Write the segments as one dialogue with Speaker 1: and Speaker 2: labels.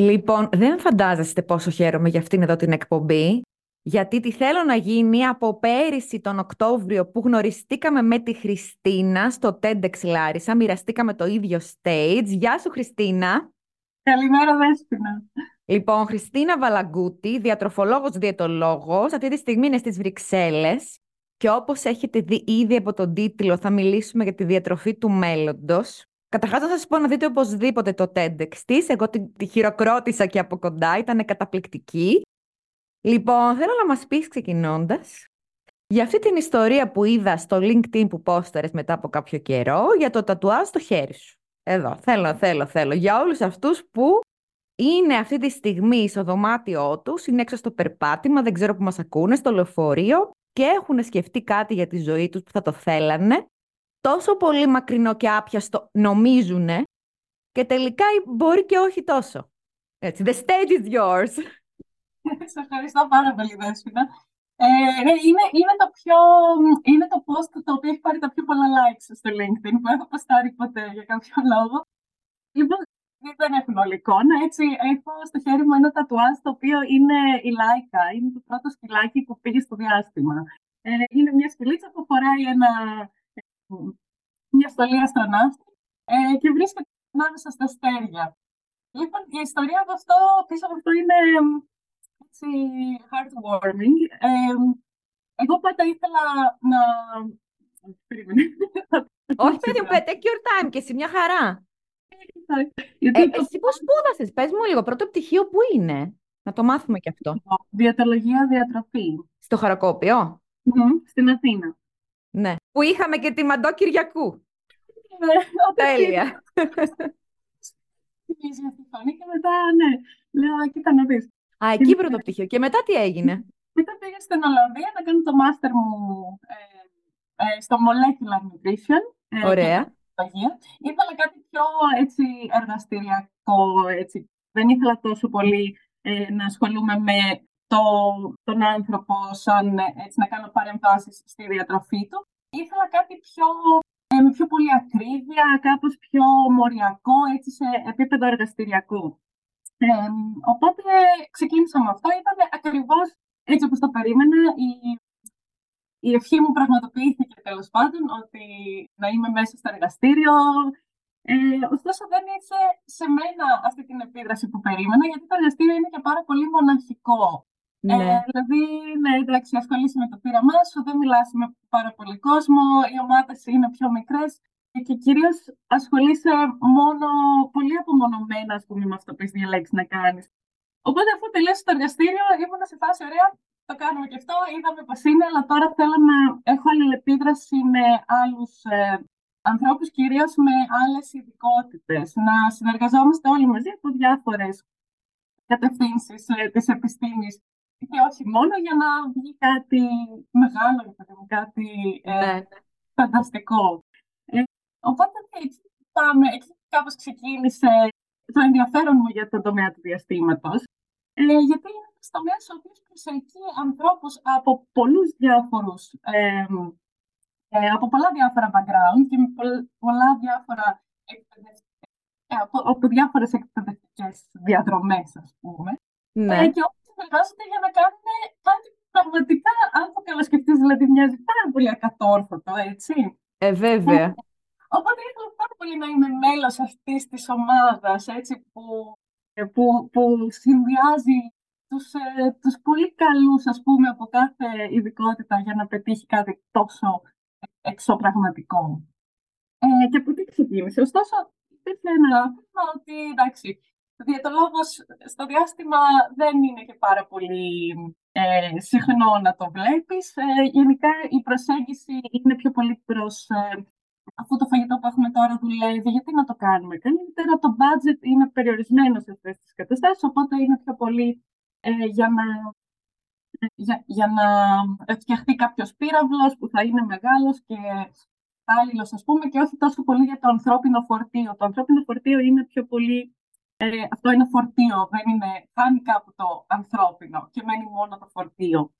Speaker 1: Λοιπόν, δεν φαντάζεστε πόσο χαίρομαι για αυτήν εδώ την εκπομπή, γιατί τη θέλω να γίνει από πέρυσι τον Οκτώβριο που γνωριστήκαμε με τη Χριστίνα στο TEDx Λάρισα, μοιραστήκαμε το ίδιο stage. Γεια σου Χριστίνα!
Speaker 2: Καλημέρα Δέσποινα!
Speaker 1: Λοιπόν, Χριστίνα Βαλαγκούτη, διατροφολόγος διαιτολόγος, αυτή τη στιγμή είναι στις Βρυξέλλες και όπως έχετε δει ήδη από τον τίτλο θα μιλήσουμε για τη διατροφή του μέλλοντος. Καταρχάς να σας πω να δείτε οπωσδήποτε το TEDx της, εγώ τη, τη χειροκρότησα και από κοντά, ήταν καταπληκτική. Λοιπόν, θέλω να μας πεις ξεκινώντας για αυτή την ιστορία που είδα στο LinkedIn που πόσταρες μετά από κάποιο καιρό για το τατουάζ στο χέρι σου. Εδώ, θέλω, θέλω, θέλω. Για όλους αυτούς που είναι αυτή τη στιγμή στο δωμάτιό τους, είναι έξω στο περπάτημα, δεν ξέρω που μας ακούνε, στο λεωφορείο και έχουν σκεφτεί κάτι για τη ζωή τους που θα το θέλανε. Τόσο πολύ μακρινό και άπιαστο νομίζουνε και τελικά μπορεί και όχι τόσο. Έτσι, the stage is yours.
Speaker 2: Σε ευχαριστώ πάρα πολύ, Δέσποινα. Ε, ναι, είναι, είναι, το πιο, είναι το post το οποίο έχει πάρει τα πιο πολλά likes στο LinkedIn που έχω ποστάρει ποτέ για κάποιο λόγο. Λοιπόν, δεν έχουν όλη εικόνα. Έτσι, έχω στο χέρι μου ένα τατουάζ το οποίο είναι η Λάικα. Είναι το πρώτο σκυλάκι που πήγε στο διάστημα. Ε, είναι μια σκυλίτσα που φοράει ένα, μια στολή αστροναύτη ε, και βρίσκεται ανάμεσα στα αστέρια. Λοιπόν, η ιστορία από αυτό, πίσω από αυτό είναι έτσι, heartwarming. Ε, εγώ πάντα ήθελα να... Περίμενε.
Speaker 1: Όχι, παιδί μου, take your time και εσύ μια χαρά. Ε, εσύ πώς σπούδασες, πες μου λίγο, πρώτο πτυχίο που είναι, να το μάθουμε και αυτό.
Speaker 2: Διατολογία διατροφή.
Speaker 1: Στο Χαρακόπιο;
Speaker 2: στην Αθήνα.
Speaker 1: Ναι, που είχαμε και τη Μαντό Κυριακού.
Speaker 2: Ναι,
Speaker 1: Τέλεια.
Speaker 2: και μετά, ναι, λέω, κοίτα να δεις.
Speaker 1: Α, εκεί πρώτο πτυχίο. Και μετά τι έγινε;
Speaker 2: Μετά πήγα στην Ολλανδία να κάνω το μάστερ μου ε, ε, στο Molecular Nutrition.
Speaker 1: Ε, Ωραία.
Speaker 2: Ήθελα κάτι πιο έτσι, εργαστηριακό, έτσι. δεν ήθελα τόσο πολύ ε, να ασχολούμαι με το, τον άνθρωπο σαν έτσι, να κάνω παρεμβάσεις στη διατροφή του. Ήθελα κάτι πιο, ε, με πιο πολύ ακρίβεια, κάπως πιο μοριακό, έτσι, σε επίπεδο εργαστηριακού. Ε, οπότε ξεκίνησα με αυτό. Ήταν ακριβώς έτσι όπως το περίμενα. Η η ευχή μου πραγματοποιήθηκε τέλος πάντων ότι να είμαι μέσα στο εργαστήριο. Ε, ωστόσο, δεν είχε σε μένα αυτή την επίδραση που περίμενα, γιατί το εργαστήριο είναι και πάρα πολύ μοναχικό. Ε, ναι. Ε, δηλαδή, ναι, εντάξει, ασχολείσαι με το πείραμά σου, δεν μιλάς με πάρα πολύ κόσμο, οι ομάδες είναι πιο μικρές και κυρίως ασχολείσαι μόνο πολύ απομονωμένα, ας πούμε, με αυτό που έχεις διαλέξει να κάνεις. Οπότε, αφού τελείωσε το εργαστήριο, ήμουν σε φάση ωραία το κάνουμε και αυτό, είδαμε πώς είναι, αλλά τώρα θέλω να έχω αλληλεπίδραση με άλλους ε, ανθρώπους, κυρίως με άλλες ειδικότητες. Να συνεργαζόμαστε όλοι μαζί από διάφορες κατευθύνσεις ε, της επιστήμης και όχι μόνο για να βγει κάτι μεγάλο, κάτι ε, ναι, ναι. φανταστικό. Ε, οπότε έτσι πάμε, έτσι κάπως ξεκίνησε το ενδιαφέρον μου για το τομέα του διαστήματος, ε, γιατί είναι στο μέσο ο οποίος προσελκύει ανθρώπους από πολλούς διάφορους. Ε, ε, από πολλά διάφορα background και με πολλά διάφορα ε, από, από διάφορες εκπαιδευτικές διαδρομές, ας πούμε. Ναι. Ε, και όλοι συνεργάζονται για να κάνουν κάτι πραγματικά, αν το καλοσκεφτείς, δηλαδή μοιάζει πάρα πολύ ακατόρθωτο, έτσι.
Speaker 1: Ε, βέβαια.
Speaker 2: Οπότε ήθελα πάρα πολύ να είμαι μέλος αυτής της ομάδας, έτσι, που, που, που συνδυάζει τους, ε, τους πολύ καλούς, ας πούμε, από κάθε ειδικότητα για να πετύχει κάτι τόσο εξωπραγματικό. Ε, και από τι ξεκίνησε. Ωστόσο, υπήρχε ένα θέμα ότι εντάξει, ο διαιτολόγος στο διάστημα δεν είναι και πάρα πολύ ε, συχνό να το βλέπεις. Ε, γενικά η προσέγγιση είναι πιο πολύ προς ε, αφού το φαγητό που έχουμε τώρα δουλεύει, γιατί να το κάνουμε καλύτερα. Το budget είναι περιορισμένο σε αυτές τις καταστάσεις, οπότε είναι πιο πολύ ε, για να για, για να φτιαχτεί κάποιος πύραυλος που θα είναι μεγάλος και άλληλο, ας πούμε, και όχι τόσο πολύ για το ανθρώπινο φορτίο. Το ανθρώπινο φορτίο είναι πιο πολύ. Ε, αυτό είναι φορτίο, δεν είναι. Χάνει κάπου το ανθρώπινο και μένει μόνο το φορτίο.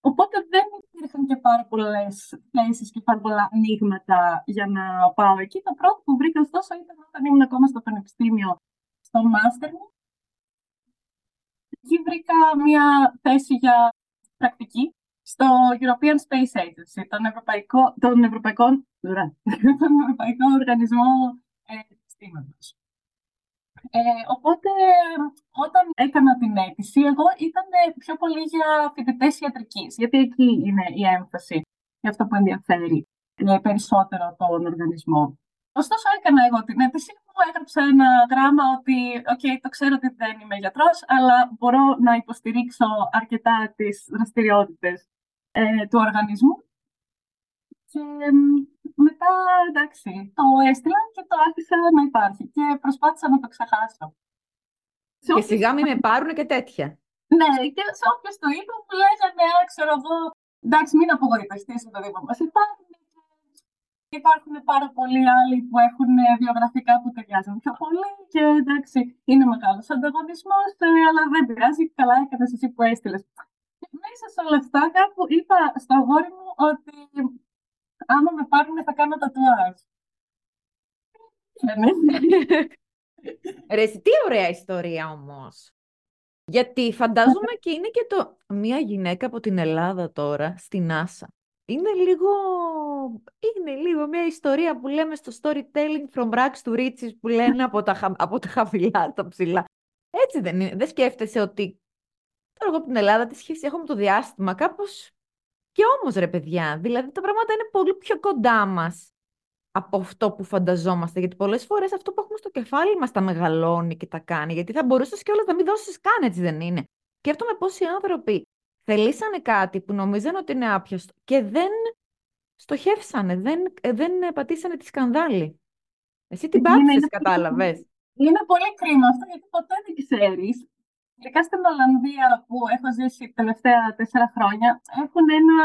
Speaker 2: Οπότε δεν υπήρχαν και πάρα πολλές θέσεις και πάρα πολλά ανοίγματα για να πάω εκεί. Το πρώτο που βρήκα, ωστόσο, ήταν όταν ήμουν ακόμα στο πανεπιστήμιο, στο μάστερ μου, εκεί βρήκα μια θέση για πρακτική στο European Space Agency, τον Ευρωπαϊκό, τον Ευρωπαϊκό, τον Ευρωπαϊκό Οργανισμό Επιστήματος. Ε, οπότε, όταν έκανα την αίτηση, εγώ ήταν πιο πολύ για φοιτητές ιατρικής, γιατί εκεί είναι η έμφαση για αυτό που ενδιαφέρει ε, περισσότερο τον οργανισμό. Ωστόσο, έκανα εγώ την αίτηση μου, έγραψα ένα γράμμα ότι okay, το ξέρω ότι δεν είμαι γιατρός, αλλά μπορώ να υποστηρίξω αρκετά τις δραστηριότητες ε, του οργανισμού. Και μετά, εντάξει, το έστειλα και το άφησα να υπάρχει και προσπάθησα να το ξεχάσω.
Speaker 1: Και σιγά μην με πάρουν και τέτοια.
Speaker 2: Ναι, και σε όποιο το είπα μου λέγανε, ξέρω εγώ, εντάξει, μην απογοητευτείς με το δίπλα μας. Υπάρχουν Υπάρχουν πάρα πολλοί άλλοι που έχουν ε, βιογραφικά που ταιριάζουν πιο πολύ και εντάξει, είναι μεγάλος ανταγωνισμός, ε, αλλά δεν πειράζει. Καλά έκανες εσύ που έστειλες. Μέσα σε όλα αυτά, κάπου είπα στο αγόρι μου ότι άμα με πάρουν θα κάνω τατουάζ.
Speaker 1: Ρε, τι ωραία ιστορία όμως. Γιατί φαντάζομαι και είναι και το... Μία γυναίκα από την Ελλάδα τώρα, στην Άσα, είναι λίγο, είναι λίγο μια ιστορία που λέμε στο storytelling from rags to riches που λένε από τα, από τα χαμηλά στα ψηλά. Έτσι δεν είναι. Δεν σκέφτεσαι ότι τώρα εγώ από την Ελλάδα τι σχέση έχω με το διάστημα. Κάπως και όμως ρε παιδιά, δηλαδή τα πράγματα είναι πολύ πιο κοντά μας από αυτό που φανταζόμαστε. Γιατί πολλές φορές αυτό που έχουμε στο κεφάλι μας τα μεγαλώνει και τα κάνει. Γιατί θα μπορούσες και όλα να μην δώσεις καν, έτσι δεν είναι. Σκέφτομαι πόσοι άνθρωποι θελήσανε κάτι που νομίζαν ότι είναι άπιαστο και δεν στοχεύσανε, δεν, ε, δεν πατήσανε τη σκανδάλη. Εσύ την πάτησες, κατάλαβες.
Speaker 2: Είναι πολύ κρίμα αυτό, γιατί ποτέ δεν ξέρεις. Ειδικά στην Ολλανδία που έχω ζήσει τα τελευταία τέσσερα χρόνια, έχουν ένα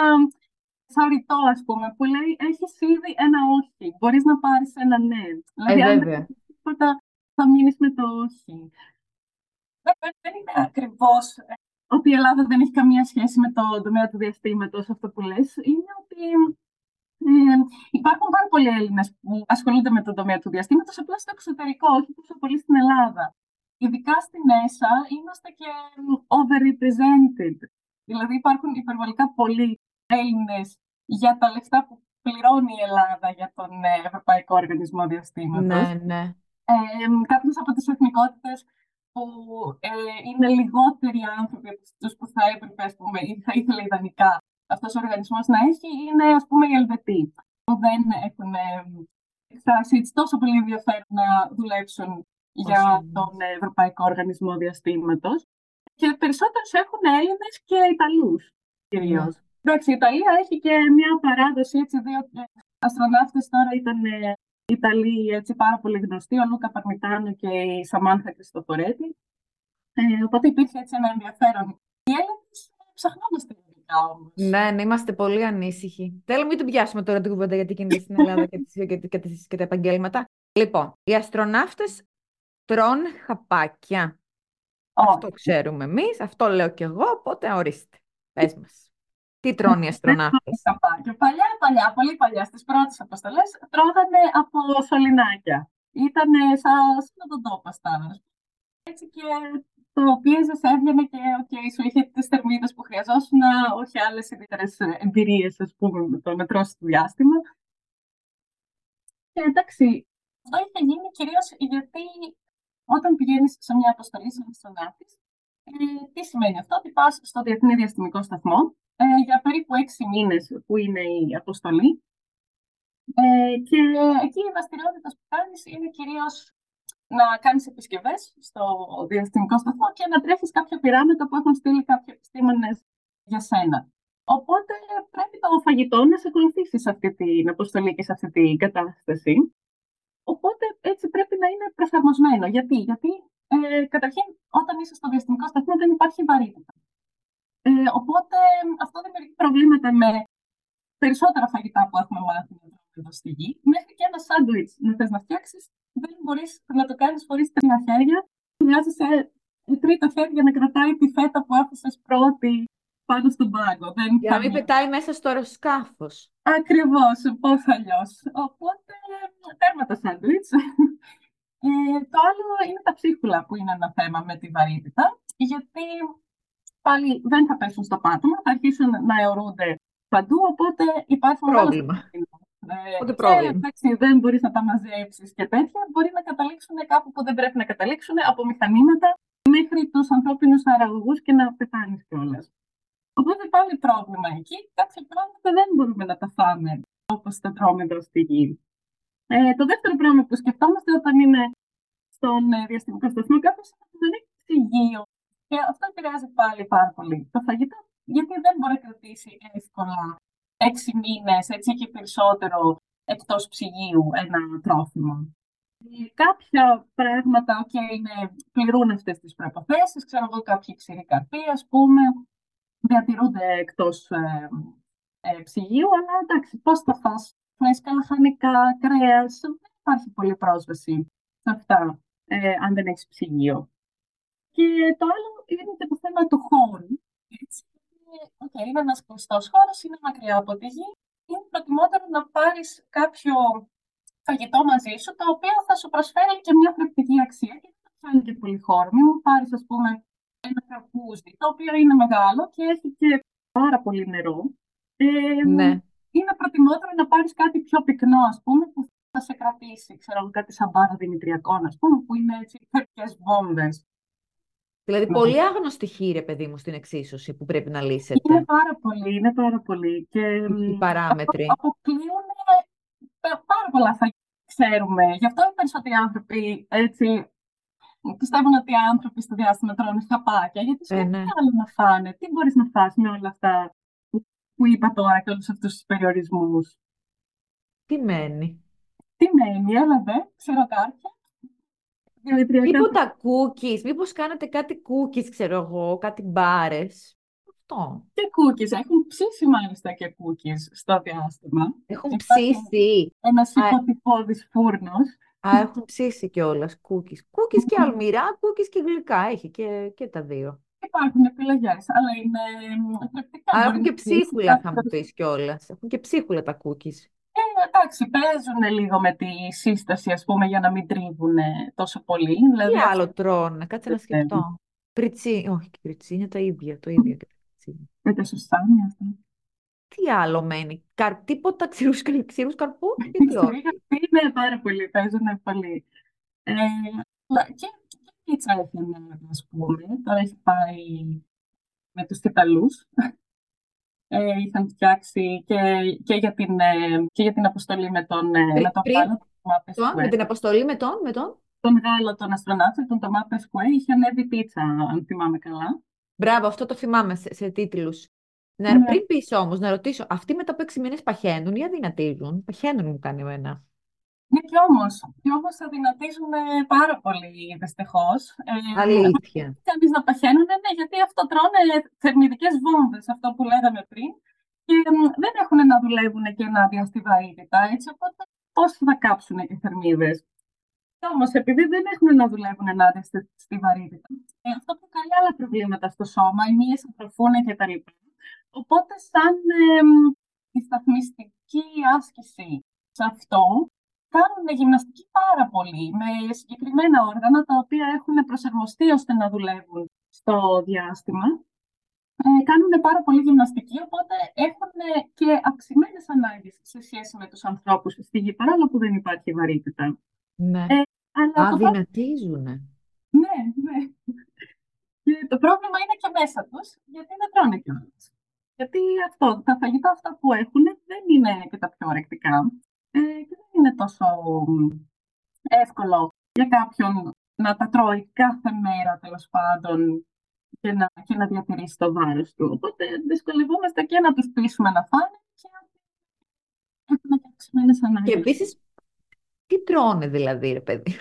Speaker 2: σαριτό, ας πούμε, που λέει έχεις ήδη ένα όχι. Μπορείς να πάρεις ένα ναι.
Speaker 1: Ε, δηλαδή, βέβαια.
Speaker 2: αν θα μείνεις με το όχι. Δεν είναι ακριβώς ότι η Ελλάδα δεν έχει καμία σχέση με το τομέα του διαστήματος, αυτό που λες, είναι ότι ε, υπάρχουν πάρα πολλοί Έλληνες που ασχολούνται με το τομέα του διαστήματος, απλά στο εξωτερικό, όχι τόσο πολύ στην Ελλάδα. Ειδικά στην ΕΣΑ είμαστε και overrepresented. Δηλαδή υπάρχουν υπερβολικά πολλοί Έλληνες για τα λεφτά που πληρώνει η Ελλάδα για τον ε, Ευρωπαϊκό Οργανισμό Διαστήματος.
Speaker 1: Ναι, ναι.
Speaker 2: Ε, Κάποιες από τις εθνικότητες που ε, είναι λιγότεροι άνθρωποι από τους που θα έπρεπε, ας πούμε, ή θα ήθελε ιδανικά αυτός ο οργανισμός να έχει, είναι, ας πούμε, οι Ελβετοί, που δεν έχουν εκφράσει τόσο πολύ ενδιαφέρον να δουλέψουν για τον Ευρωπαϊκό Οργανισμό Διαστήματος. Και περισσότερους έχουν Έλληνες και Ιταλούς κυρίως. Mm. Εντάξει, η Ιταλία έχει και μια παράδοση. Έτσι, δύο αστροναύτες τώρα ήταν ε, Ιταλοί έτσι, πάρα πολύ γνωστοί, ο Λούκα Παρμιτάνο και η Σαμάνθα Κριστοφορέτη. Ε, οπότε υπήρχε έτσι ένα ενδιαφέρον. Οι Έλληνες ψαχνόμαστε γενικά όμως.
Speaker 1: Ναι, ναι, είμαστε πολύ ανήσυχοι. Θέλω μην την πιάσουμε τώρα την κουβέντα γιατί γίνεται στην Ελλάδα και, τις, και, και, και, τα επαγγέλματα. Λοιπόν, οι αστροναύτες τρώνε χαπάκια. Αυτό ξέρουμε εμείς, αυτό λέω κι εγώ, οπότε ορίστε. Πες μας. Τι τρώνε οι αστροναύτες;
Speaker 2: παλιά, παλιά, πολύ παλιά, στις πρώτες αποστολές, τρώγανε από σωληνάκια. Ήταν σαν οδοντόπαστα. Έτσι και το πίεζε, έβγαινε και okay, σου είχε τις θερμίδες που χρειαζόσουν, όχι άλλες ιδιαίτερες εμπειρίες, ας πούμε, με το μετρό στο διάστημα. Και εντάξει, αυτό είχε γίνει κυρίως γιατί όταν πηγαίνεις σε μια αποστολή σαν αστροναύτη, ε, τι σημαίνει αυτό, ότι πας στο Διεθνή Διαστημικό Σταθμό, ε, για περίπου έξι μήνες που είναι η αποστολή. Ε, και εκεί οι δραστηριότητε που κάνεις είναι κυρίως να κάνεις επισκευές στο διαστημικό σταθμό και να τρέχεις κάποια πειράματα που έχουν στείλει κάποιοι επιστήμονες για σένα. Οπότε πρέπει το φαγητό να σε ακολουθήσει σε αυτή την αποστολή και σε αυτή την κατάσταση. Οπότε έτσι πρέπει να είναι προσαρμοσμένο. Γιατί, Γιατί ε, καταρχήν όταν είσαι στο διαστημικό σταθμό δεν υπάρχει βαρύτητα. Ε, οπότε αυτό δημιουργεί προβλήματα με περισσότερα φαγητά που έχουμε μάθει να εδώ στη γη, μέχρι και ένα σάντουιτς να θες να φτιάξεις, δεν μπορείς να το κάνεις χωρίς τρία χέρια. Χρειάζεσαι τρίτο χέρι για να κρατάει τη φέτα που άφησες πρώτη πάνω στον πάγκο. Δεν
Speaker 1: για να μην πετάει μέσα στο αεροσκάφος.
Speaker 2: Ακριβώς, πώς αλλιώς. Οπότε, τέρμα τα σάντουιτς. Ε, το άλλο είναι τα ψίχουλα που είναι ένα θέμα με τη βαρύτητα, γιατί πάλι δεν θα πέσουν στο πάτωμα, θα αρχίσουν να αιωρούνται παντού, οπότε υπάρχουν
Speaker 1: πρόβλημα.
Speaker 2: Ε, πρόβλημα. εντάξει, δεν μπορείς να τα μαζέψεις και τέτοια. Μπορεί να καταλήξουν κάπου που δεν πρέπει να καταλήξουν, από μηχανήματα μέχρι τους ανθρώπινους αραγωγούς και να πεθάνεις κιόλας. Οπότε πάλι πρόβλημα εκεί. Κάποια πράγματα δεν μπορούμε να τα φάμε όπως τα τρώμε εδώ στη γη. Ε, το δεύτερο πράγμα που σκεφτόμαστε όταν είναι στον ε, διαστημικό σταθμό, κάποιος δεν έχει ψυγείο. Και αυτό επηρεάζει πάλι πάρα πολύ το φαγητό, γιατί δεν μπορεί να κρατήσει εύκολα έξι μήνες, έτσι και περισσότερο, εκτός ψυγείου ένα τρόφιμο. Κάποια πράγματα, okay, είναι, πληρούν αυτές τις προϋποθέσεις. Ξέρω εγώ κάποιοι ξηροί καρποί, ας πούμε, διατηρούνται εκτός ε, ε, ψυγείου, αλλά εντάξει, πώς θα φας φρέσκα, λαχανικά, κρέας, δεν υπάρχει πολύ πρόσβαση σε αυτά, ε, αν δεν έχεις ψυγείο. Και το άλλο είναι και το θέμα του χώρου. Έτσι okay, είναι ένας κλειστό χώρος, είναι μακριά από τη γη. Είναι προτιμότερο να πάρεις κάποιο φαγητό μαζί σου, το οποίο θα σου προσφέρει και μια θρεπτική αξία και δεν θα πιάνει και πολύ χώρο. Μην μου πάρεις, ας πούμε, ένα καρπούζι, το οποίο είναι μεγάλο και έχει και πάρα πολύ νερό. Ε, ναι. Είναι προτιμότερο να πάρεις κάτι πιο πυκνό, ας πούμε, που θα σε κρατήσει. Ξέρω κάτι σαν πάρα δημητριακών, ας πούμε, που είναι έτσι θερικές βόμβες.
Speaker 1: Δηλαδή, ναι. πολύ άγνωστη χείρε, παιδί μου, στην εξίσωση που πρέπει να λύσετε.
Speaker 2: Είναι πάρα πολύ, είναι πάρα πολύ. Και
Speaker 1: οι παράμετροι.
Speaker 2: Αποκλείουν πάρα πολλά θα ξέρουμε. Γι' αυτό οι περισσότεροι άνθρωποι έτσι, πιστεύουν ότι οι άνθρωποι στο διάστημα τρώνε χαπάκια. Γιατί σου ε, ναι. τι άλλο να φάνε, τι μπορείς να φας με όλα αυτά που είπα τώρα και όλους αυτούς τους περιορισμούς.
Speaker 1: Τι μένει;
Speaker 2: Τι μένει, έλα δε, ξέρω κάποια.
Speaker 1: Τίποτα cookies. Μήπως κάνετε κάτι cookies, ξέρω εγώ, κάτι μπάρες. Αυτό.
Speaker 2: Και cookies. Έχουν ψήσει μάλιστα και cookies στο διάστημα.
Speaker 1: Έχουν ψήσει.
Speaker 2: Ένας υποτυπώδης φούρνος.
Speaker 1: Α, έχουν ψήσει κιόλας cookies. Cookies και αλμυρά, cookies και γλυκά. Έχει και, και τα δύο.
Speaker 2: Υπάρχουν επιλογές, αλλά είναι θρεπτικά.
Speaker 1: Α, έχουν και ψίχουλα, θα μου πεις κιόλας. Έχουν και ψίχουλα τα cookies.
Speaker 2: Ε, εντάξει, παίζουν λίγο με τη σύσταση, ας πούμε, για να μην τρίβουν τόσο πολύ.
Speaker 1: Δηλαδή, Τι άλλο τρώνε, κάτσε να σκεφτώ. Πριτσί, όχι, πριτσί είναι τα ίδια, το ίδιο και
Speaker 2: Με τα σωστάνια αυτά.
Speaker 1: Τι άλλο μένει, Καρ, τίποτα ξηρούς, ξηρούς καρπούς;
Speaker 2: Είναι πάρα πολύ, παίζουν πολύ. Ε, και, και πίτσα έχει ας πούμε, τώρα έχει πάει με τους Ιταλούς ε, είχαν φτιάξει και, και, για την, ε, και για την αποστολή με τον, ε, με τον Γάλλο.
Speaker 1: Τον, με την αποστολή με τον, με τον;
Speaker 2: Τον Γάλλο, τον αστροναύτη, τον Τωμά Πεσκουέ, είχε ανέβει πίτσα, αν θυμάμαι καλά.
Speaker 1: Μπράβο, αυτό το θυμάμαι σε, σε τίτλους. Να, ναι. Πριν πεις όμως, να ρωτήσω, αυτοί μετά από έξι μήνες παχαίνουν ή αδυνατίζουν; Παχαίνουν, μου κάνει εμένα.
Speaker 2: Ναι, και όμως. Και όμως αδυνατίζουν πάρα πολύ, δυστυχώς.
Speaker 1: Ε, Αλήθεια.
Speaker 2: Κανεί να παχαίνουν, ναι, γιατί αυτό τρώνε θερμιδικές βόμβες, αυτό που λέγαμε πριν. Και δεν έχουν να δουλεύουν και να στη βαρύτητα. Έτσι, οπότε πώς θα κάψουν οι θερμίδες; Όμως, επειδή δεν έχουν να δουλεύουν ενάντια στη βαρύτητα, ε, αυτό προκαλεί άλλα προβλήματα στο σώμα, οι μύες ατροφούν κτλ. Οπότε, σαν ε, η σταθμιστική άσκηση σε αυτό, κάνουν γυμναστική πάρα πολύ με συγκεκριμένα όργανα τα οποία έχουν προσαρμοστεί ώστε να δουλεύουν στο διάστημα. Ε, κάνουν πάρα πολύ γυμναστική, οπότε έχουν και αυξημένες ανάγκες σε σχέση με τους ανθρώπους στη γη, παρόλο που δεν υπάρχει βαρύτητα.
Speaker 1: Ναι. Ε, αλλά Αδυνατίζουν.
Speaker 2: Ναι, ναι. Και το πρόβλημα είναι και μέσα τους, γιατί δεν τρώνε κιόλας. Γιατί αυτό, τα φαγητά αυτά που έχουν δεν είναι και τα πιο ορεκτικά. ε, και δεν είναι τόσο εύκολο για κάποιον να τα τρώει κάθε μέρα τέλος πάντων και να, και να διατηρήσει το βάρος του. Οπότε δυσκολευόμαστε και να τους πείσουμε να φάνε και έχουμε και αυξημένες ανάγκες.
Speaker 1: Και επίσης, τι τρώνε δηλαδή, ρε παιδί;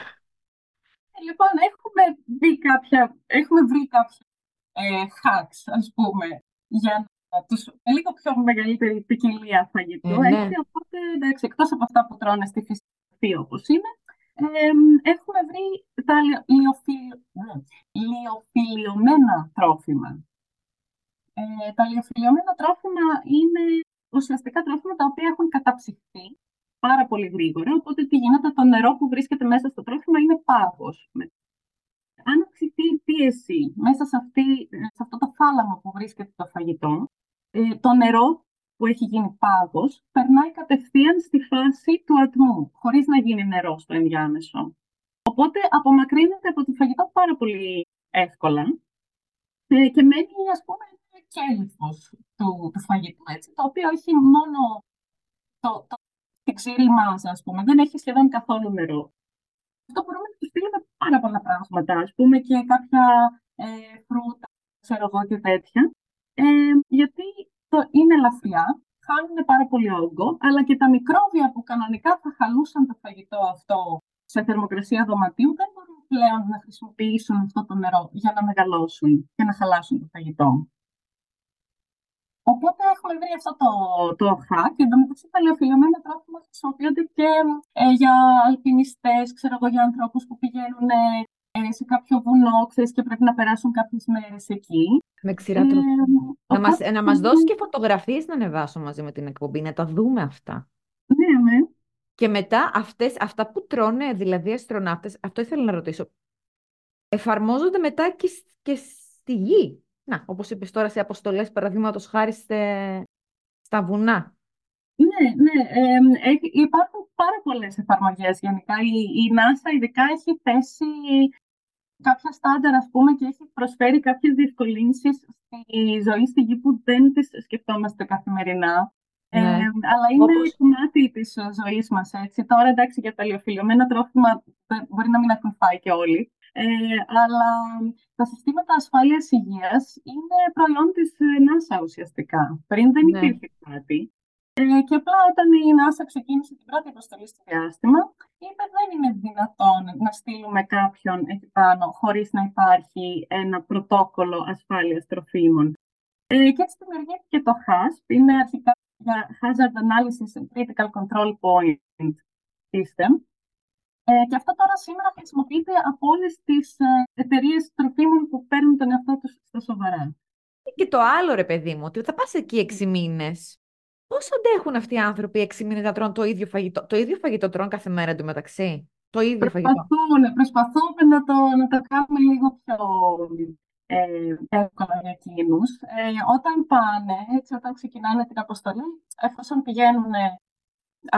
Speaker 2: Ε, λοιπόν, έχουμε βρει κάποια, έχουμε βρει κάποια ε, hacks, ας πούμε, για να τους, με λίγο πιο μεγαλύτερη ποικιλία φαγητού.
Speaker 1: Ε, ναι.
Speaker 2: έτσι, οπότε, εντάξει, εκτός από αυτά που τρώνε στη φυσική όπως είναι, ε, έχουμε βρει τα λιοφιλ... λιοφιλιωμένα τρόφιμα. Ε, τα λιοφιλιωμένα τρόφιμα είναι ουσιαστικά τρόφιμα τα οποία έχουν καταψυχθεί πάρα πολύ γρήγορα, οπότε τι γίνεται, το νερό που βρίσκεται μέσα στο τρόφιμα είναι πάγος. Αν αυξηθεί η πίεση μέσα σε, αυτή, σε αυτό το θάλαμο που βρίσκεται το φαγητό, ε, το νερό που έχει γίνει πάγος περνάει κατευθείαν στη φάση του ατμού, χωρίς να γίνει νερό στο ενδιάμεσο. Οπότε απομακρύνεται από το φαγητό πάρα πολύ εύκολα ε, και μένει, ας πούμε, κέλυφος του, του φαγητού, έτσι, το οποίο έχει μόνο το, το, την ξύλη μάζα, ας πούμε, δεν έχει σχεδόν καθόλου νερό. Αυτό μπορούμε να του στείλουμε πάρα πολλά πράγματα, ας πούμε, και κάποια ε, φρούτα, ξέρω εγώ και τέτοια, ε, γιατί το είναι ελαφριά, χάνουν πάρα πολύ όγκο, αλλά και τα μικρόβια που κανονικά θα χαλούσαν το φαγητό αυτό σε θερμοκρασία δωματίου δεν μπορούν πλέον να χρησιμοποιήσουν αυτό το νερό για να μεγαλώσουν και να χαλάσουν το φαγητό. Οπότε έχουμε βρει αυτό το, το hack και εντωμεταξύ τα λεωφιλιωμένα τρόφιμα χρησιμοποιούνται και ε, για αλπινιστές, ξέρω εγώ, για ανθρώπους που πηγαίνουν ε, σε κάποιο βουνό, ξέρεις, και πρέπει να περάσουν κάποιες μέρες εκεί.
Speaker 1: Με ξηρά τρόφιμα. Ε, να, μας, να μας δώσει και φωτογραφίες να ανεβάσω μαζί με την εκπομπή, να τα δούμε αυτά.
Speaker 2: Ναι, ναι.
Speaker 1: Και μετά αυτές, αυτά που τρώνε, δηλαδή οι αστροναύτες, αυτό ήθελα να ρωτήσω, εφαρμόζονται μετά και, και στη γη; Να, όπως είπες τώρα σε αποστολές, παραδείγματος χάρη στα βουνά.
Speaker 2: Ναι, ναι. Ε, υπάρχουν πάρα πολλές εφαρμογές γενικά. Η, η NASA ειδικά έχει θέσει κάποια στάνταρ, ας πούμε, και έχει προσφέρει κάποιες διευκολύνσεις στη ζωή στη γη που δεν τις σκεφτόμαστε καθημερινά. Ναι. Ε, αλλά είναι Όπως... κομμάτι της ζωής μας. Τώρα, εντάξει, για τα λιοφιλιωμένα τρόφιμα μπορεί να μην έχουν φάει και όλοι. Ε, αλλά τα συστήματα ασφάλειας υγείας είναι προϊόν της NASA ουσιαστικά. Πριν δεν ναι. υπήρχε κάτι. Ε, και απλά όταν η NASA ξεκίνησε την πρώτη αποστολή στο διάστημα, είπε δεν είναι δυνατόν να στείλουμε κάποιον εκεί πάνω χωρίς να υπάρχει ένα πρωτόκολλο ασφάλειας τροφίμων. Ε, και έτσι δημιουργήθηκε το HASP, είναι αρχικά για Hazard Analysis and Critical Control Point System, ε, και αυτό τώρα σήμερα χρησιμοποιείται από όλες τις ε, εταιρείες τροφίμων που παίρνουν τον εαυτό τους στα σοβαρά.
Speaker 1: Και το άλλο, ρε παιδί μου, ότι θα πας εκεί έξι μήνες. Πώς αντέχουν αυτοί οι άνθρωποι έξι μήνες να τρώνε το ίδιο φαγητό. Το ίδιο φαγητό τρώνε κάθε μέρα εντωμεταξύ; Το ίδιο
Speaker 2: προσπαθούν,
Speaker 1: φαγητό.
Speaker 2: Προσπαθούμε να το, να το κάνουμε λίγο πιο ε, εύκολα για εκείνου. Ε, όταν πάνε, έτσι, όταν ξεκινάνε την αποστολή, εφόσον πηγαίνουν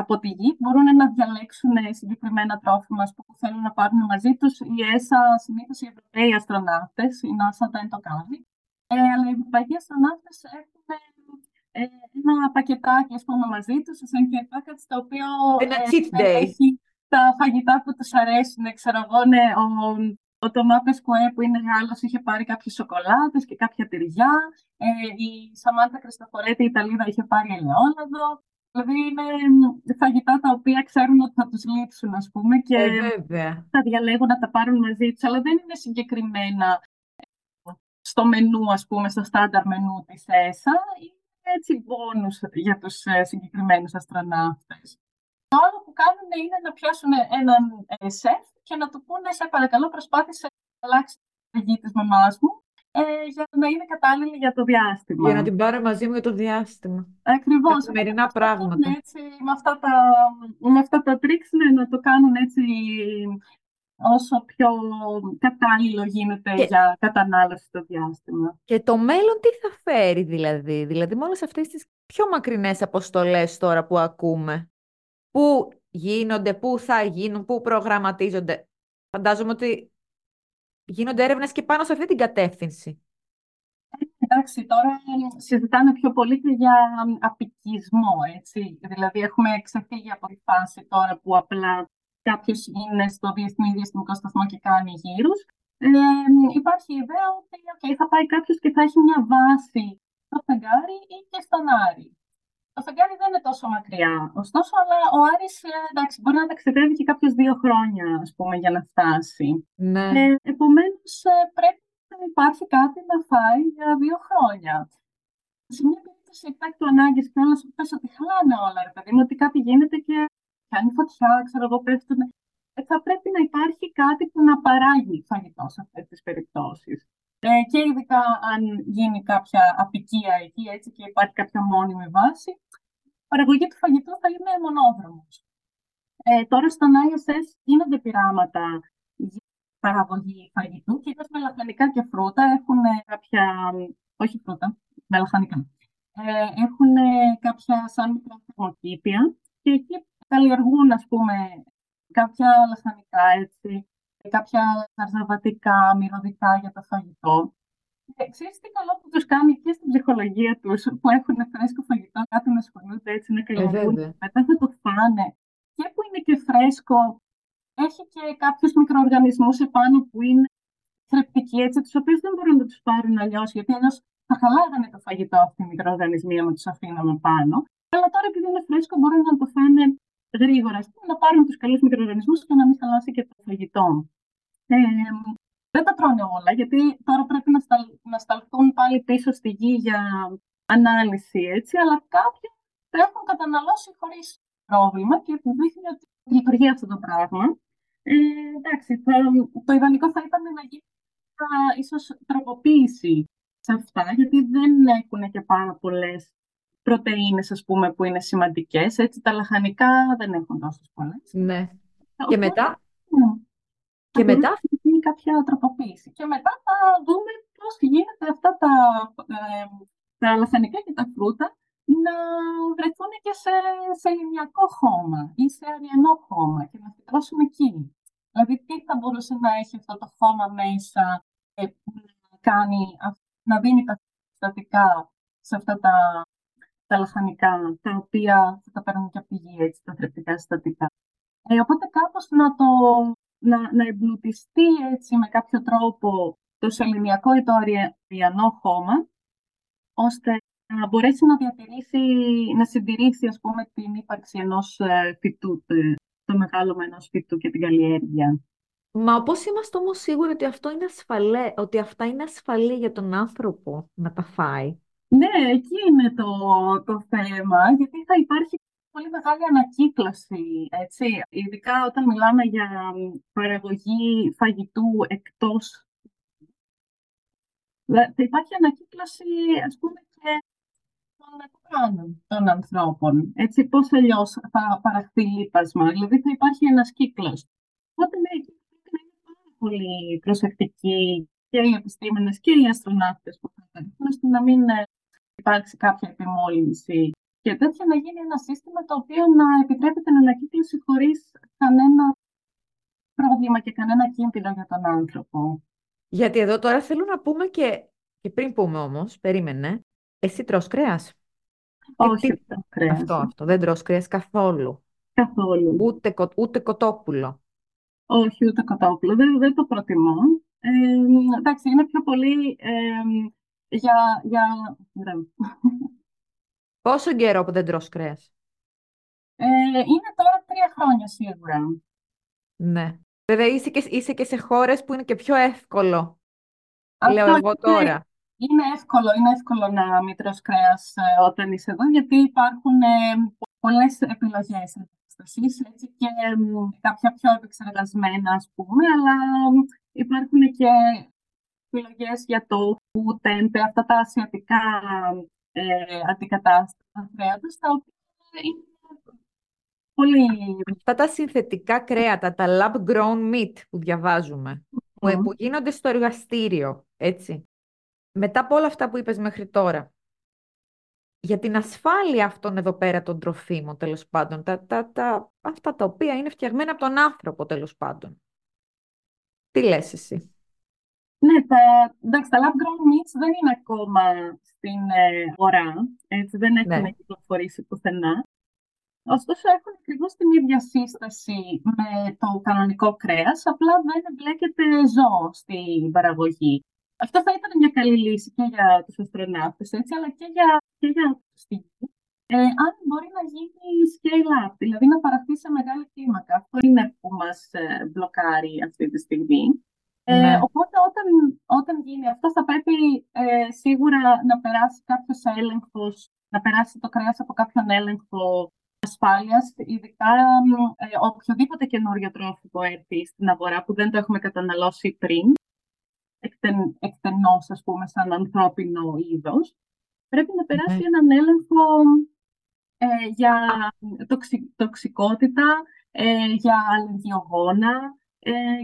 Speaker 2: από τη γη μπορούν να διαλέξουν συγκεκριμένα τρόφιμα που θέλουν να πάρουν μαζί τους. Η ΕΣΑ, συνήθως οι Ευρωπαίοι αστροναύτες, η NASA δεν το κάνει. Ε, αλλά οι Ευρωπαϊκοί αστροναύτες έχουν ε, ένα πακετάκι ας πούμε, μαζί τους, σαν και package, το οποίο
Speaker 1: ένα ε, cheat day.
Speaker 2: έχει τα φαγητά που τους αρέσουν. Ξέρω εγώ, ναι, ο, ο Τομάπε Κουέ που είναι Γάλλος είχε πάρει κάποιες σοκολάτες και κάποια τυριά. Ε, η Σαμάντα Κριστοφορέτη, η Ιταλίδα, είχε πάρει ελαιόλαδο. Δηλαδή είναι φαγητά τα οποία ξέρουν ότι θα τους λείψουν, ας πούμε, και
Speaker 1: ε,
Speaker 2: θα διαλέγουν να τα πάρουν μαζί τους, αλλά δεν είναι συγκεκριμένα στο μενού, ας πούμε, στο στάνταρ μενού της ΕΣΑ. Είναι έτσι μπόνους για τους ε, συγκεκριμένους αστροναύτες. Το άλλο που κάνουν είναι να πιάσουν έναν ε, σεφ και να του πούνε, σε παρακαλώ, προσπάθησε να αλλάξεις τη γη της μαμάς μου ε, για να είναι κατάλληλη για το διάστημα.
Speaker 1: Για να την πάρω μαζί μου για το διάστημα.
Speaker 2: Ακριβώς.
Speaker 1: Καθημερινά πράγματα.
Speaker 2: Έτσι, με, αυτά τα, με αυτά τα τρίξ, ναι, να το κάνουν έτσι όσο πιο κατάλληλο γίνεται για κατανάλωση στο διάστημα.
Speaker 1: Και το μέλλον τι θα φέρει δηλαδή, δηλαδή με όλες αυτές τις πιο μακρινές αποστολές τώρα που ακούμε, πού γίνονται, πού θα γίνουν, πού προγραμματίζονται. Φαντάζομαι ότι γίνονται έρευνες και πάνω σε αυτή την κατεύθυνση.
Speaker 2: εντάξει, τώρα συζητάνε πιο πολύ και για απικισμό, έτσι. Δηλαδή, έχουμε ξεφύγει από τη φάση τώρα που απλά κάποιο είναι στο Διεθνή Διαστημικό Σταθμό και κάνει γύρους. Ε, υπάρχει η ιδέα ότι okay, θα πάει κάποιο και θα έχει μια βάση στο φεγγάρι ή και στον Άρη; Το φεγγάρι δεν είναι τόσο μακριά. Ωστόσο, αλλά ο Άρης ε, εντάξει, μπορεί να ταξιδεύει και κάποιε δύο χρόνια ας πούμε, για να φτάσει.
Speaker 1: Ναι.
Speaker 2: Ε, Επομένως, ε, πρέπει να υπάρχει κάτι να φάει για δύο χρόνια. Σε μια περίπτωση εκτάκτου ανάγκης και όλα σου πες ότι χαλάνε όλα, ρε παιδί μου, ότι κάτι γίνεται και κάνει φωτιά, ξέρω εγώ, πέφτουν. Ε, θα πρέπει να υπάρχει κάτι που να παράγει φαγητό σε αυτές τις περιπτώσεις. Ε, και ειδικά αν γίνει κάποια απικία εκεί έτσι, και υπάρχει κάποια μόνιμη βάση, η παραγωγή του φαγητού θα είναι μονόδρομος. Ε, τώρα στον ISS γίνονται πειράματα για παραγωγή φαγητού, κυρίως με λαχανικά και φρούτα. Έχουν κάποια, όχι φρούτα, με λαχανικά. Ε, έχουν κάποια σαν μικρά θερμοκήπια και εκεί καλλιεργούν, ας πούμε, κάποια λαχανικά, έτσι, κάποια ζαρζαβατικά, μυρωδικά για το φαγητό. Και ξέρεις τι καλό που τους κάνει και στην ψυχολογία τους, που έχουν φρέσκο φαγητό, κάτι να ασχολούνται έτσι, να καλλιεργούν,
Speaker 1: Ε,
Speaker 2: μετά θα το φάνε. Και που είναι και φρέσκο, έχει και κάποιους μικροοργανισμούς επάνω που είναι θρεπτικοί, έτσι, τους οποίους δεν μπορούν να τους πάρουν αλλιώς, γιατί αλλιώς θα χαλάγανε το φαγητό αυτοί οι μικροοργανισμοί άμα τους αφήναμε πάνω. Αλλά τώρα επειδή είναι φρέσκο μπορούν να το φάνε γρήγορα, να πάρουν τους καλούς μικροοργανισμούς και να μην χαλάσει και το φαγητό. Ε, δεν τα τρώνε όλα, γιατί τώρα πρέπει να, σταλ, να σταλθούν πάλι πίσω στη γη για ανάλυση, έτσι, αλλά κάποιοι το έχουν καταναλώσει χωρίς πρόβλημα και δείχνει ότι λειτουργεί αυτό το πράγμα. Ε, εντάξει, θα, το ιδανικό θα ήταν να γίνει μια ίσως τροποποίηση σε αυτά, γιατί δεν έχουν και πάρα πολλές πρωτεΐνες, ας πούμε, που είναι σημαντικές. Έτσι, τα λαχανικά δεν έχουν τόσες πολλές.
Speaker 1: Ναι. Και μετά,
Speaker 2: Ναι.
Speaker 1: και
Speaker 2: Θα μπορούσε
Speaker 1: μετά,
Speaker 2: να γίνει κάποια τροποποίηση. Και μετά θα δούμε πώς γίνεται αυτά τα, ε, τα λαχανικά και τα φρούτα να βρεθούν και σε, σε ελληνιακό χώμα ή σε αριανό χώμα και να φυτρώσουν εκεί. Δηλαδή, τι θα μπορούσε να έχει αυτό το χώμα μέσα ε, που να, κάνει, αυ- να δίνει τα συστατικά σε αυτά τα, τα λαχανικά, τα οποία θα τα παίρνουν και από τη γη, έτσι, τα θρεπτικά συστατικά. Ε, οπότε κάπως να το να, να εμπλουτιστεί έτσι με κάποιο τρόπο το σεληνιακό ή το αριανό χώμα, ώστε να μπορέσει να διατηρήσει, να συντηρήσει ας πούμε την ύπαρξη ενός ε, φυτού, το, το μεγάλωμα ενός φυτού και την καλλιέργεια.
Speaker 1: μα πώς είμαστε όμως σίγουροι ότι αυτό είναι ασφαλέ, ότι αυτά είναι ασφαλή για τον άνθρωπο να τα φάει.
Speaker 2: Ναι, εκεί είναι το, το θέμα, γιατί θα υπάρχει πολύ μεγάλη ανακύκλωση, έτσι. Ειδικά όταν μιλάμε για μ, παραγωγή φαγητού εκτός. Δε- Θα υπάρχει ανακύκλωση, ας πούμε, και των οργάνων των ανθρώπων. Έτσι, πώς αλλιώς θα παραχθεί λίπασμα. Δηλαδή, θα υπάρχει ένας κύκλος. Οπότε, ναι, εκεί πρέπει να είναι πάρα πολύ προσεκτικοί και οι επιστήμονες και οι αστροναύτες που θα έρθουν, ώστε να μην ε, υπάρξει κάποια επιμόλυνση και τέτοια να γίνει ένα σύστημα το οποίο να επιτρέπει την ανακύκλωση χωρίς κανένα πρόβλημα και κανένα κίνδυνο για τον άνθρωπο.
Speaker 1: Γιατί εδώ τώρα θέλω να πούμε και, και πριν πούμε όμως, περίμενε, εσύ τρως κρέας;
Speaker 2: Όχι
Speaker 1: τι-
Speaker 2: αυτό κρέας.
Speaker 1: Αυτό, αυτό, δεν τρως κρέας καθόλου.
Speaker 2: Καθόλου.
Speaker 1: Ούτε, κο- ούτε κοτόπουλο.
Speaker 2: Όχι, ούτε κοτόπουλο. Δεν, δεν το προτιμώ. Ε, εντάξει, είναι πιο πολύ ε, για... για... δεν.
Speaker 1: Πόσο καιρό που δεν τρως κρέας;
Speaker 2: Ε, είναι τώρα τρία χρόνια σίγουρα.
Speaker 1: Ναι. Βέβαια είσαι και, είσαι και σε χώρες που είναι και πιο εύκολο.
Speaker 2: Αυτό
Speaker 1: Λέω εγώ
Speaker 2: είναι-
Speaker 1: τώρα.
Speaker 2: Είναι εύκολο, είναι εύκολο να μην τρως κρέας ε, όταν είσαι εδώ, γιατί υπάρχουν ε, πολλές επιλογές αντίστασης, έτσι, και μ, κάποια πιο επεξεργασμένα, ας πούμε, αλλά μ, υπάρχουν και επιλογές για το τέμπε, αυτά τα ασιατικά ε, αντικατάστατα κρέατος, τα οποία είναι πολύ...
Speaker 1: Αυτά τα συνθετικά κρέατα, τα lab grown meat που διαβάζουμε, που,
Speaker 2: Μμ.
Speaker 1: που γίνονται στο εργαστήριο, έτσι. Μετά από όλα αυτά που είπες μέχρι τώρα, για την ασφάλεια αυτών εδώ πέρα των τροφίμων, τέλος πάντων, τα, τα, τα, αυτά τα οποία είναι φτιαγμένα από τον άνθρωπο, τέλος πάντων. Τι λες εσύ;
Speaker 2: Ναι, τα, εντάξει, τα lab grown meats δεν είναι ακόμα στην ε, αγορά, έτσι, δεν έχουν ναι. κυκλοφορήσει πουθενά. Ωστόσο, έχουν ακριβώς την ίδια σύσταση με το κανονικό κρέας, απλά δεν εμπλέκεται ζώο στην παραγωγή. Αυτό θα ήταν μια καλή λύση και για τους αστροναύτες, έτσι, αλλά και για, και για τη ε, αν μπορεί να γίνει scale-up, δηλαδή να παραχθεί σε μεγάλη κλίμακα. Αυτό είναι που μας ε, μπλοκάρει αυτή τη στιγμή. Ε, ναι. οπότε όταν, όταν γίνει αυτό θα πρέπει ε, σίγουρα να περάσει κάποιος έλεγχος, να περάσει το κρέας από κάποιον έλεγχο ασφάλειας, ειδικά ε, οποιοδήποτε καινούριο τρόφιμο έρθει στην αγορά που δεν το έχουμε καταναλώσει πριν, εκτεν, εκτενώς, ας πούμε, σαν ανθρώπινο είδος, πρέπει να περάσει ναι. έναν έλεγχο ε, για τοξικότητα, ε, για αλλεργιογόνα ε,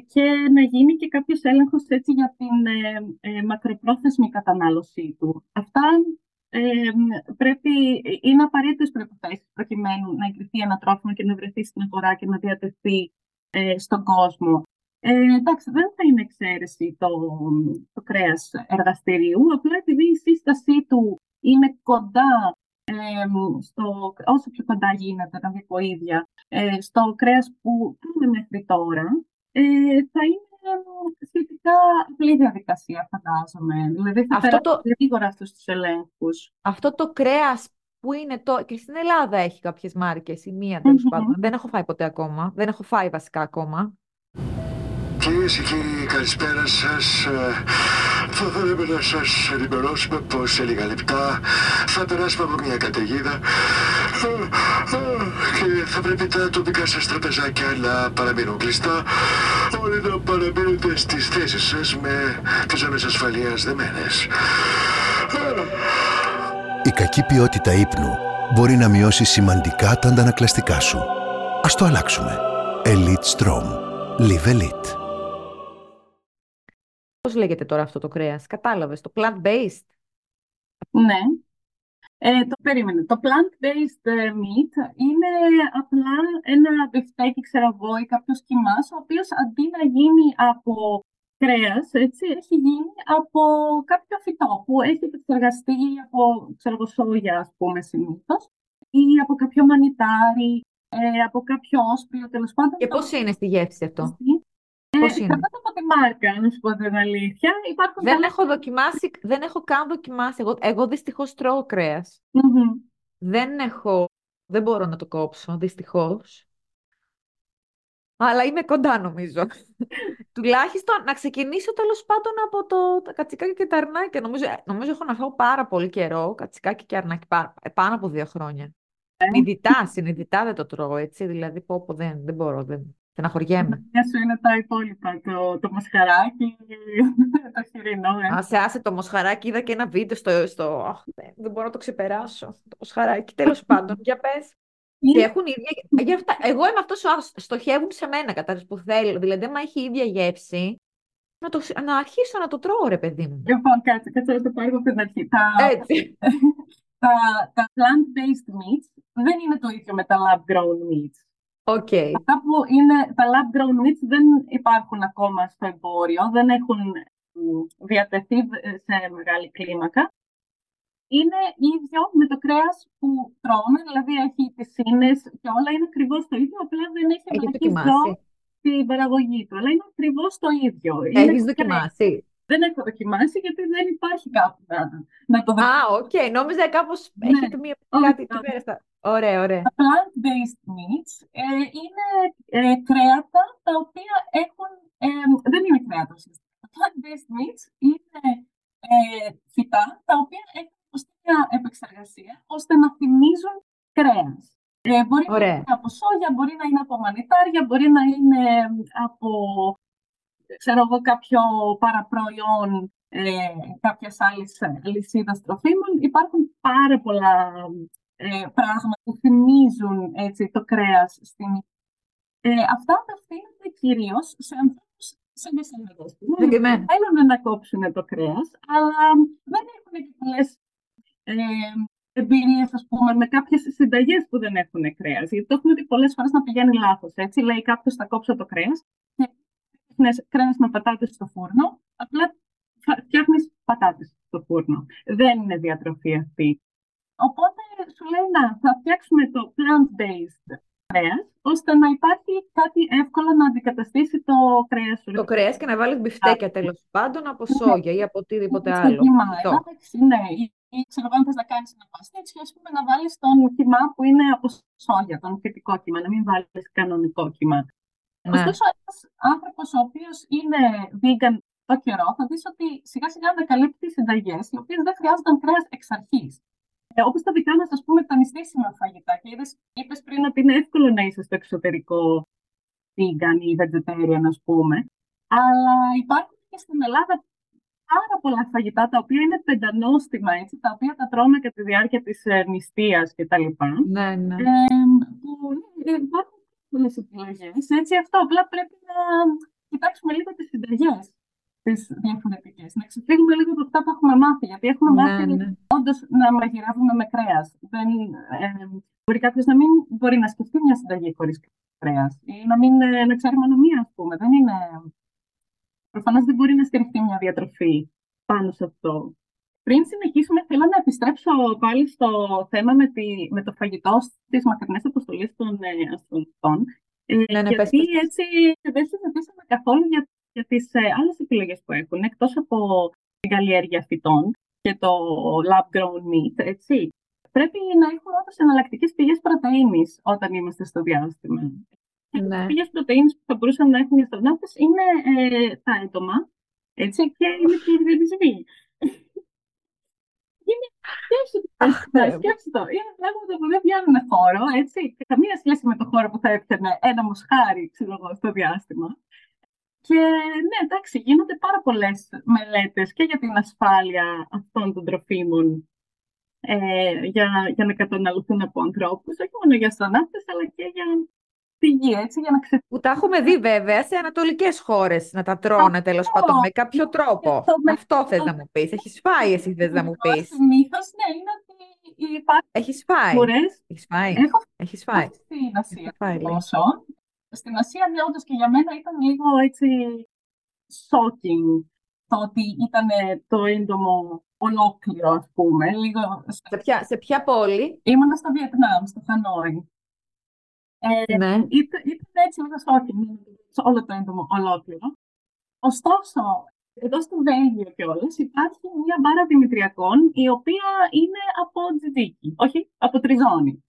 Speaker 2: και να γίνει και κάποιος έλεγχος έτσι για την ε, μακροπρόθεσμη κατανάλωσή του. Αυτά πρέπει, είναι απαραίτητες προϋποθέσεις προκειμένου να εγκριθεί ένα τρόφιμο και να βρεθεί στην αγορά και να διατεθεί στον κόσμο. Ε, εντάξει, δεν θα είναι εξαίρεση το, το κρέας εργαστηρίου, απλά επειδή η σύστασή του είναι κοντά στο, όσο πιο κοντά γίνεται τα διποίδια, ε, στο κρέας που πάμε μέχρι τώρα, ε, θα είναι σχετικά απλή διαδικασία, φαντάζομαι. Δηλαδή θα αυτό το... γρήγορα αυτούς τους ελέγχους.
Speaker 1: Αυτό το κρέας που είναι το... Και στην Ελλάδα έχει κάποιες μάρκες, η μία τέλος πάντων. Δεν έχω φάει ποτέ ακόμα. Δεν έχω φάει βασικά ακόμα.
Speaker 3: Κυρίες και κύριοι, καλησπέρα σας. Ε, θα θέλαμε να σας ενημερώσουμε πως σε λίγα λεπτά θα περάσουμε από μια καταιγίδα ε, ε, και θα πρέπει τα τοπικά σας τραπεζάκια να παραμείνουν κλειστά όλοι να παραμείνετε στις θέσεις σας με τις ζώνες ασφαλείας δεμένες.
Speaker 4: Η κακή ποιότητα ύπνου μπορεί να μειώσει σημαντικά τα αντανακλαστικά σου. Ας το αλλάξουμε. Elite Strom. Live Elite.
Speaker 1: Πώς λέγεται τώρα αυτό το κρέας, κατάλαβες, το plant-based;
Speaker 2: Ναι. Ε, το περίμενε. Το plant-based ε, meat είναι απλά ένα μπιφτέκι, ξέρω εγώ, ή κάποιος κοιμάς, ο οποίος αντί να γίνει από κρέας, έτσι, έχει γίνει από κάποιο φυτό που έχει επεξεργαστεί από, ξέρω εγώ, σόγια, ας πούμε, συνήθως, ή από κάποιο μανιτάρι, ε, από κάποιο όσπριο, τέλος πάντων.
Speaker 1: Και πώς είναι στη γεύση αυτό;
Speaker 2: Ε, Πώς είναι; από τη μάρκα, να σου πω την αλήθεια.
Speaker 1: Υπάρχουν δεν έχω δοκιμάσει, δεν έχω καν δοκιμάσει. Εγώ, εγώ δυστυχώς τρώω Δεν έχω, δεν μπορώ να το κόψω, δυστυχώς. Αλλά είμαι κοντά νομίζω. Τουλάχιστον να ξεκινήσω τέλος πάντων από το, τα κατσικάκια και τα αρνάκια. Νομίζω, νομίζω έχω να φάω πάρα πολύ καιρό κατσικάκι και αρνάκι, ε, πάνω από δύο χρόνια. Ε. Συνειδητά, συνειδητά δεν το τρώω έτσι. Δηλαδή, πω, πω δεν, δεν μπορώ. Δεν. Στεναχωριέμαι.
Speaker 2: Για σου είναι τα υπόλοιπα, το, το μοσχαράκι, το χοιρινό. Ε.
Speaker 1: Άσε, άσε το μοσχαράκι, είδα και ένα βίντεο στο... στο... δεν μπορώ να το ξεπεράσω, το μοσχαράκι. Τέλος πάντων, για πες. Και έχουν ίδια... Για αυτά... Εγώ είμαι αυτός ο στοχεύουν σε μένα, κατά που θέλω. Δηλαδή, άμα έχει ίδια γεύση, να, το... να αρχίσω να το τρώω, ρε παιδί μου.
Speaker 2: Λοιπόν, κάτσε, κάτσε να το πάρω από την αρχή. Τα...
Speaker 1: Έτσι.
Speaker 2: τα, τα plant-based meats δεν είναι το ίδιο με τα lab-grown meats.
Speaker 1: Okay.
Speaker 2: Αυτά που είναι τα lab grown meats δεν υπάρχουν ακόμα στο εμπόριο, δεν έχουν διατεθεί σε μεγάλη κλίμακα. Είναι ίδιο με το κρέας που τρώμε, δηλαδή έχει πρωτεΐνες και όλα είναι ακριβώς το ίδιο, απλά δεν έχει
Speaker 1: δοκιμάσει
Speaker 2: την παραγωγή του, αλλά είναι ακριβώς το ίδιο.
Speaker 1: Έχεις δοκιμάσει.
Speaker 2: Δεν έχω δοκιμάσει γιατί δεν υπάρχει κάπου να, να το
Speaker 1: δοκιμάσει. Α, OK. Okay. Νόμιζα κάπως ναι. έχετε μία κάτι εκεί πέρα. Ωραία, ωραία.
Speaker 2: Τα plant-based meats ε, είναι ε, κρέατα τα οποία έχουν... Ε, δεν είναι κρέατα Τα plant-based meats είναι ε, φυτά τα οποία έχουν μια επεξεργασία ώστε να θυμίζουν κρέας. Ε, μπορεί να είναι από σόγια, μπορεί να είναι από μανιτάρια, μπορεί να είναι από ξέρω εγώ, κάποιο παραπροϊόν ε, κάποιας άλλης λυσίδας τροφίμων. Υπάρχουν πάρα πολλά ε, πράγματα που θυμίζουν έτσι, το κρέας στην ε, Αυτά απευθύνονται κυρίως σε ανθρώπους σαν εσένα, που θέλουν να κόψουν το κρέας, αλλά δεν έχουν και πολλές ε, εμπειρίες, ας πούμε, με κάποιες συνταγές που δεν έχουν κρέας. Γιατί το έχουμε δει πολλές φορές να πηγαίνει λάθος. Λέει κάποιος θα κόψω το κρέας και κρέας με πατάτες στο φούρνο. Απλά φτιάχνεις πατάτες στο φούρνο. Δεν είναι διατροφή αυτή. Οπότε σου λέει να θα φτιάξουμε το plant-based κρέας, ώστε να υπάρχει κάτι εύκολο να αντικαταστήσει το κρέας σου.
Speaker 1: Το κρέας και να βάλει μπιφτέκια τέλος πάντων από ναι. σόγια ή από οτιδήποτε άλλο.
Speaker 2: ναι, ή ξέρω αν θες να κάνεις ένα παστίτσιο, ας πούμε να βάλεις τον κιμά που είναι από σόγια, τον φυτικό κιμά, να μην βάλεις κανονικό κιμά. Ναι. Ωστόσο, ένας άνθρωπος ο οποίος είναι vegan το καιρό, θα δεις ότι σιγά σιγά ανακαλύπτει συνταγές οι οποίες δεν χρειάζονταν κρέας εξ αρχής. Ε, Όπως τα δικά μας, ας πούμε, τα νηστίσιμα φαγητά. Και είπες πριν ότι είναι εύκολο να είσαι στο εξωτερικό vegan ή vegetarian, ας πούμε. Αλλά υπάρχουν και στην Ελλάδα πάρα πολλά φαγητά τα οποία είναι πεντανόστιμα, έτσι, τα οποία τα τρώμε κατά τη διάρκεια της ε, νηστείας και τα λοιπά.
Speaker 1: Ναι, ναι.
Speaker 2: Ε, που ναι, υπάρχουν πολλές επιλογές, έτσι, αυτό απλά πρέπει να κοιτάξουμε λίγο τις συνταγές τις διαφορετικές, να ξεφύγουμε λίγο από αυτά που έχουμε μάθει, γιατί έχουμε ναι, μάθει ναι. όντως να μαγειρεύουμε με κρέας. Δεν, ε, μπορεί κάποιος να μην μπορεί να σκεφτεί μια συνταγή χωρίς κρέας ή να μην ε, να ξέρει μόνο μία, ας πούμε. Δεν είναι Προφανώς δεν μπορεί να στηριχτεί μια διατροφή πάνω σε αυτό. Πριν συνεχίσουμε, θέλω να επιστρέψω πάλι στο θέμα με, τη, με το φαγητό στις μακρινές αποστολές των ε, αστυνομικών. Ε, ναι, ναι, γιατί πες, έτσι δεν συζητήσαμε καθόλου για, για τις ε, άλλες επιλογές που έχουν, εκτός από την καλλιέργεια φυτών και το lab grown meat, έτσι. Πρέπει να έχουμε όντω εναλλακτικές πηγές πρωτενη όταν είμαστε στο διάστημα. Ναι. Πήγε πρωτενε που θα μπορούσαν να έχουν οι αστροναύτε είναι ε, τα έντομα έτσι, και είναι και οι διαβισμοί. είναι, σκέψου το, είναι πράγματα που δεν βγαίνουν χώρο, έτσι, και καμία σχέση με το χώρο που θα έπαιρνε ένα μοσχάρι, ξέρω εγώ, στο διάστημα. Και ναι, εντάξει, γίνονται πάρα πολλές μελέτες και για την ασφάλεια αυτών των τροφίμων ε, για, για να καταναλωθούν από ανθρώπους, όχι μόνο για αστροναύτε, αλλά και για πηγή, έτσι, για να ξε...
Speaker 1: Που τα έχουμε δει βέβαια σε ανατολικές χώρες να τα τρώνε τέλος πάντων με κάποιο τρόπο. Αυτό θες να μου πεις. Έχεις φάει εσύ θες να μου πεις.
Speaker 2: Συνήθως, ναι, είναι ότι υπάρχει...
Speaker 1: Έχεις φάει. Έχεις φάει.
Speaker 2: Έχω
Speaker 1: Έχεις φάει.
Speaker 2: Στην Ασία φάει, τόσο. Στην Ασία, ναι, όντως και για μένα ήταν λίγο έτσι shocking το ότι ήταν το έντομο ολόκληρο, ας πούμε. Λίγο...
Speaker 1: Σε, ποια, σε ποια πόλη;
Speaker 2: Ήμουνα στο Βιετνάμ, στο Χανόι. Ε, ναι. Ήταν, έτσι λίγο σόκινγκ όλο το έντομο ολόκληρο. Ωστόσο, εδώ στο Βέλγιο κιόλας υπάρχει μια μπάρα δημητριακών η οποία είναι από τζιτζίκι, όχι από τριζόνι.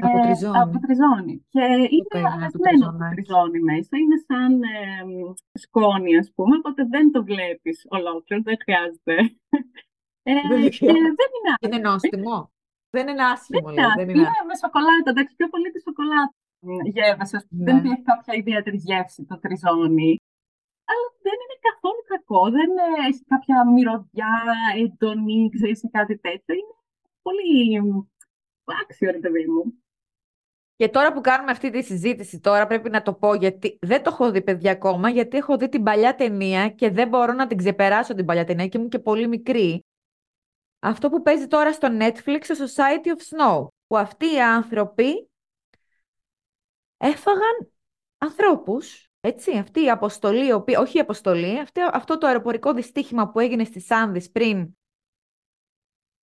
Speaker 1: Από ε, τριζόνι.
Speaker 2: από τριζόνι. Και είναι αλεσμένο το τριζόνι μέσα. Είναι σαν ε, σκόνη, ας πούμε, οπότε δεν το βλέπεις ολόκληρο, δεν χρειάζεται.
Speaker 1: Ε, δεν είναι Είναι νόστιμο. Δεν είναι άσχημο,
Speaker 2: λέει. Δεν είναι, είναι με σοκολάτα, εντάξει, πιο πολύ τη σοκολάτα γεύεσαι. Ναι. Δεν έχει κάποια ιδιαίτερη γεύση το τριζόνι. Αλλά δεν είναι καθόλου κακό. Δεν έχει κάποια μυρωδιά, έντονη, ξέρεις κάτι τέτοιο. Είναι πολύ άξιο, ρε παιδί μου.
Speaker 1: Και τώρα που κάνουμε αυτή τη συζήτηση, τώρα πρέπει να το πω γιατί δεν το έχω δει παιδιά ακόμα, γιατί έχω δει την παλιά ταινία και δεν μπορώ να την ξεπεράσω την παλιά ταινία και ήμουν και πολύ μικρή. Αυτό που παίζει τώρα στο Netflix, το Society of Snow, που αυτοί οι άνθρωποι έφαγαν ανθρώπους, έτσι, αυτή η αποστολή, όχι η αποστολή, αυτό το αεροπορικό δυστύχημα που έγινε στις Άνδης πριν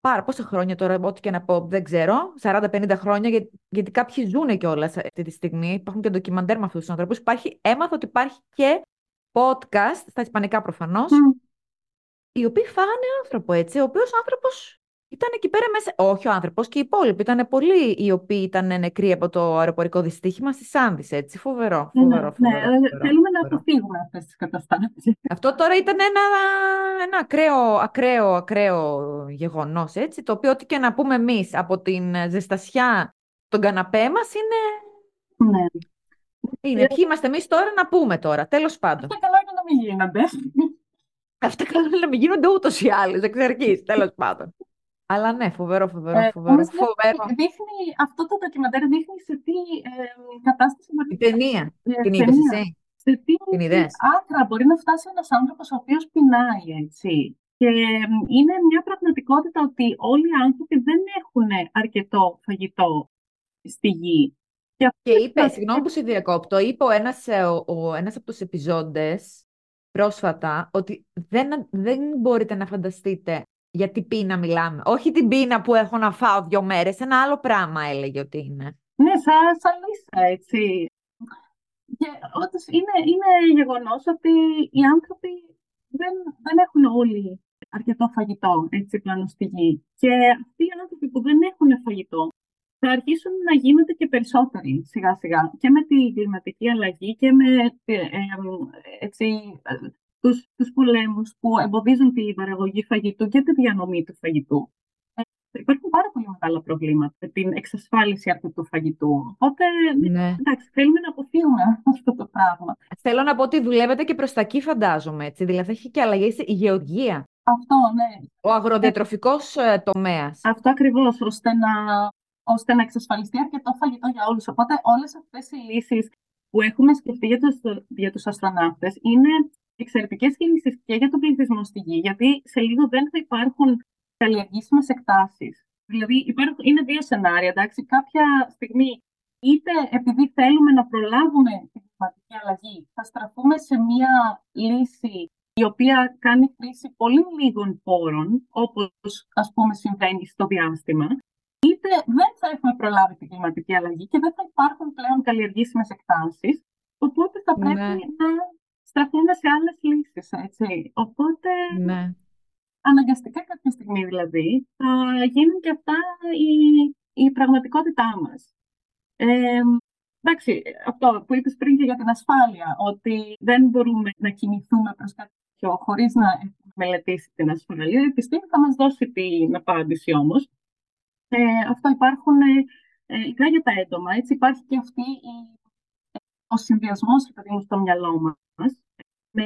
Speaker 1: πάρα πόσα χρόνια τώρα, ό,τι και να πω, δεν ξέρω, 40-50 χρόνια, γιατί, γιατί κάποιοι ζουν κιόλας αυτή τη στιγμή. Υπάρχουν και ντοκιμαντέρ με αυτούς τους ανθρώπους. Έμαθα ότι υπάρχει και podcast, στα ισπανικά προφανώς, οι οποίοι φάγανε άνθρωπο έτσι, ο οποίος άνθρωπος ήταν εκεί πέρα μέσα. Όχι ο άνθρωπος και οι υπόλοιποι. Ήταν πολλοί οι οποίοι ήταν νεκροί από το αεροπορικό δυστύχημα στι Άνδη. Έτσι. Φοβερό.
Speaker 2: Ναι,
Speaker 1: φοβερό,
Speaker 2: ναι, φοβερό, ναι, φοβερό, θέλουμε να αποφύγουμε αυτές τις καταστάσεις.
Speaker 1: Αυτό τώρα ήταν ένα, ένα ακραίο, ακραίο, ακραίο γεγονός. Το οποίο, ό,τι και να πούμε εμείς από την ζεστασιά των καναπέ μας είναι.
Speaker 2: Ναι.
Speaker 1: Είναι. Ποιοι είμαστε εμείς τώρα να πούμε τώρα. Τέλος πάντων.
Speaker 2: Αυτά καλά είναι να μην γίνονται.
Speaker 1: Αυτά καλά είναι να μην γίνονται ούτως ή άλλως εξ αρχής. Τέλος πάντων. Αλλά ναι, φοβερό, φοβερό, ε, φοβερό. Ε, φοβερό.
Speaker 2: Δείχνει, αυτό το ντοκιμαντέρ δείχνει σε τι ε, κατάσταση μπορεί
Speaker 1: να ταινία. Ε, την είδες εσύ;
Speaker 2: Σε τι την είδες; άκρα μπορεί να φτάσει ένας άνθρωπος ο οποίος πεινάει, έτσι. Και είναι μια πραγματικότητα ότι όλοι οι άνθρωποι δεν έχουν αρκετό φαγητό στη γη.
Speaker 1: Και, και είπε, συγγνώμη που σε διακόπτω, είπε ο ένας, ο, ο, ένας από τους επιζώντες, πρόσφατα ότι δεν, δεν μπορείτε να φανταστείτε για τι πείνα μιλάμε. Όχι την πείνα που έχω να φάω δύο μέρες, ένα άλλο πράγμα έλεγε ότι είναι.
Speaker 2: Ναι, σαν, σαν λύσα, έτσι. Και όντως είναι, είναι γεγονός ότι οι άνθρωποι δεν, δεν έχουν όλοι αρκετό φαγητό έτσι πάνω στη γη. Και αυτοί οι άνθρωποι που δεν έχουν φαγητό θα αρχίσουν να γίνονται και περισσότεροι σιγά σιγά και με την κλιματική αλλαγή και με ε, ε, έτσι, τους, τους πολέμους που εμποδίζουν την παραγωγή φαγητού και τη διανομή του φαγητού. Ε, υπάρχουν πάρα πολύ μεγάλα προβλήματα με την εξασφάλιση αυτού του φαγητού. Οπότε, ναι. εντάξει, θέλουμε να αποφύγουμε αυτό το πράγμα.
Speaker 1: Θέλω να πω ότι δουλεύετε και προς τα εκεί, φαντάζομαι, έτσι. Δηλαδή, έχει και αλλαγή η γεωργία.
Speaker 2: Αυτό, ναι.
Speaker 1: Ο αγροδιατροφικός ε, τομέας.
Speaker 2: Αυτό ακριβώς, ώστε να ώστε να εξασφαλιστεί αρκετό φαγητό για όλους. Οπότε όλες αυτές οι λύσεις που έχουμε σκεφτεί για τους, για τους αστροναύτες είναι εξαιρετικές λύσεις και για τον πληθυσμό στη Γη, γιατί σε λίγο δεν θα υπάρχουν καλλιεργήσιμες εκτάσεις. Δηλαδή υπάρχουν, είναι δύο σενάρια, εντάξει. Κάποια στιγμή είτε επειδή θέλουμε να προλάβουμε την κλιματική αλλαγή, θα στραφούμε σε μία λύση η οποία κάνει χρήση πολύ λίγων πόρων, όπως ας πούμε συμβαίνει στο διάστημα, είτε δεν θα έχουμε προλάβει την κλιματική αλλαγή και δεν θα υπάρχουν πλέον καλλιεργήσιμες εκτάσεις. Οπότε θα ναι. πρέπει να στραφούμε σε άλλες λύσεις. Οπότε. Ναι. Αναγκαστικά κάποια στιγμή δηλαδή θα γίνουν και αυτά η, η πραγματικότητά μας. Ε, εντάξει, αυτό που είπες πριν και για την ασφάλεια, ότι δεν μπορούμε να κινηθούμε προς κάτι τέτοιο χωρίς να έχουμε μελετήσει την ασφάλεια. Η επιστήμη θα μας δώσει την απάντηση όμως. Ε, αυτό υπάρχουν ε, ε, ειδικά για τα έντομα. Έτσι υπάρχει και αυτή η, ο συνδυασμός στο μυαλό μας με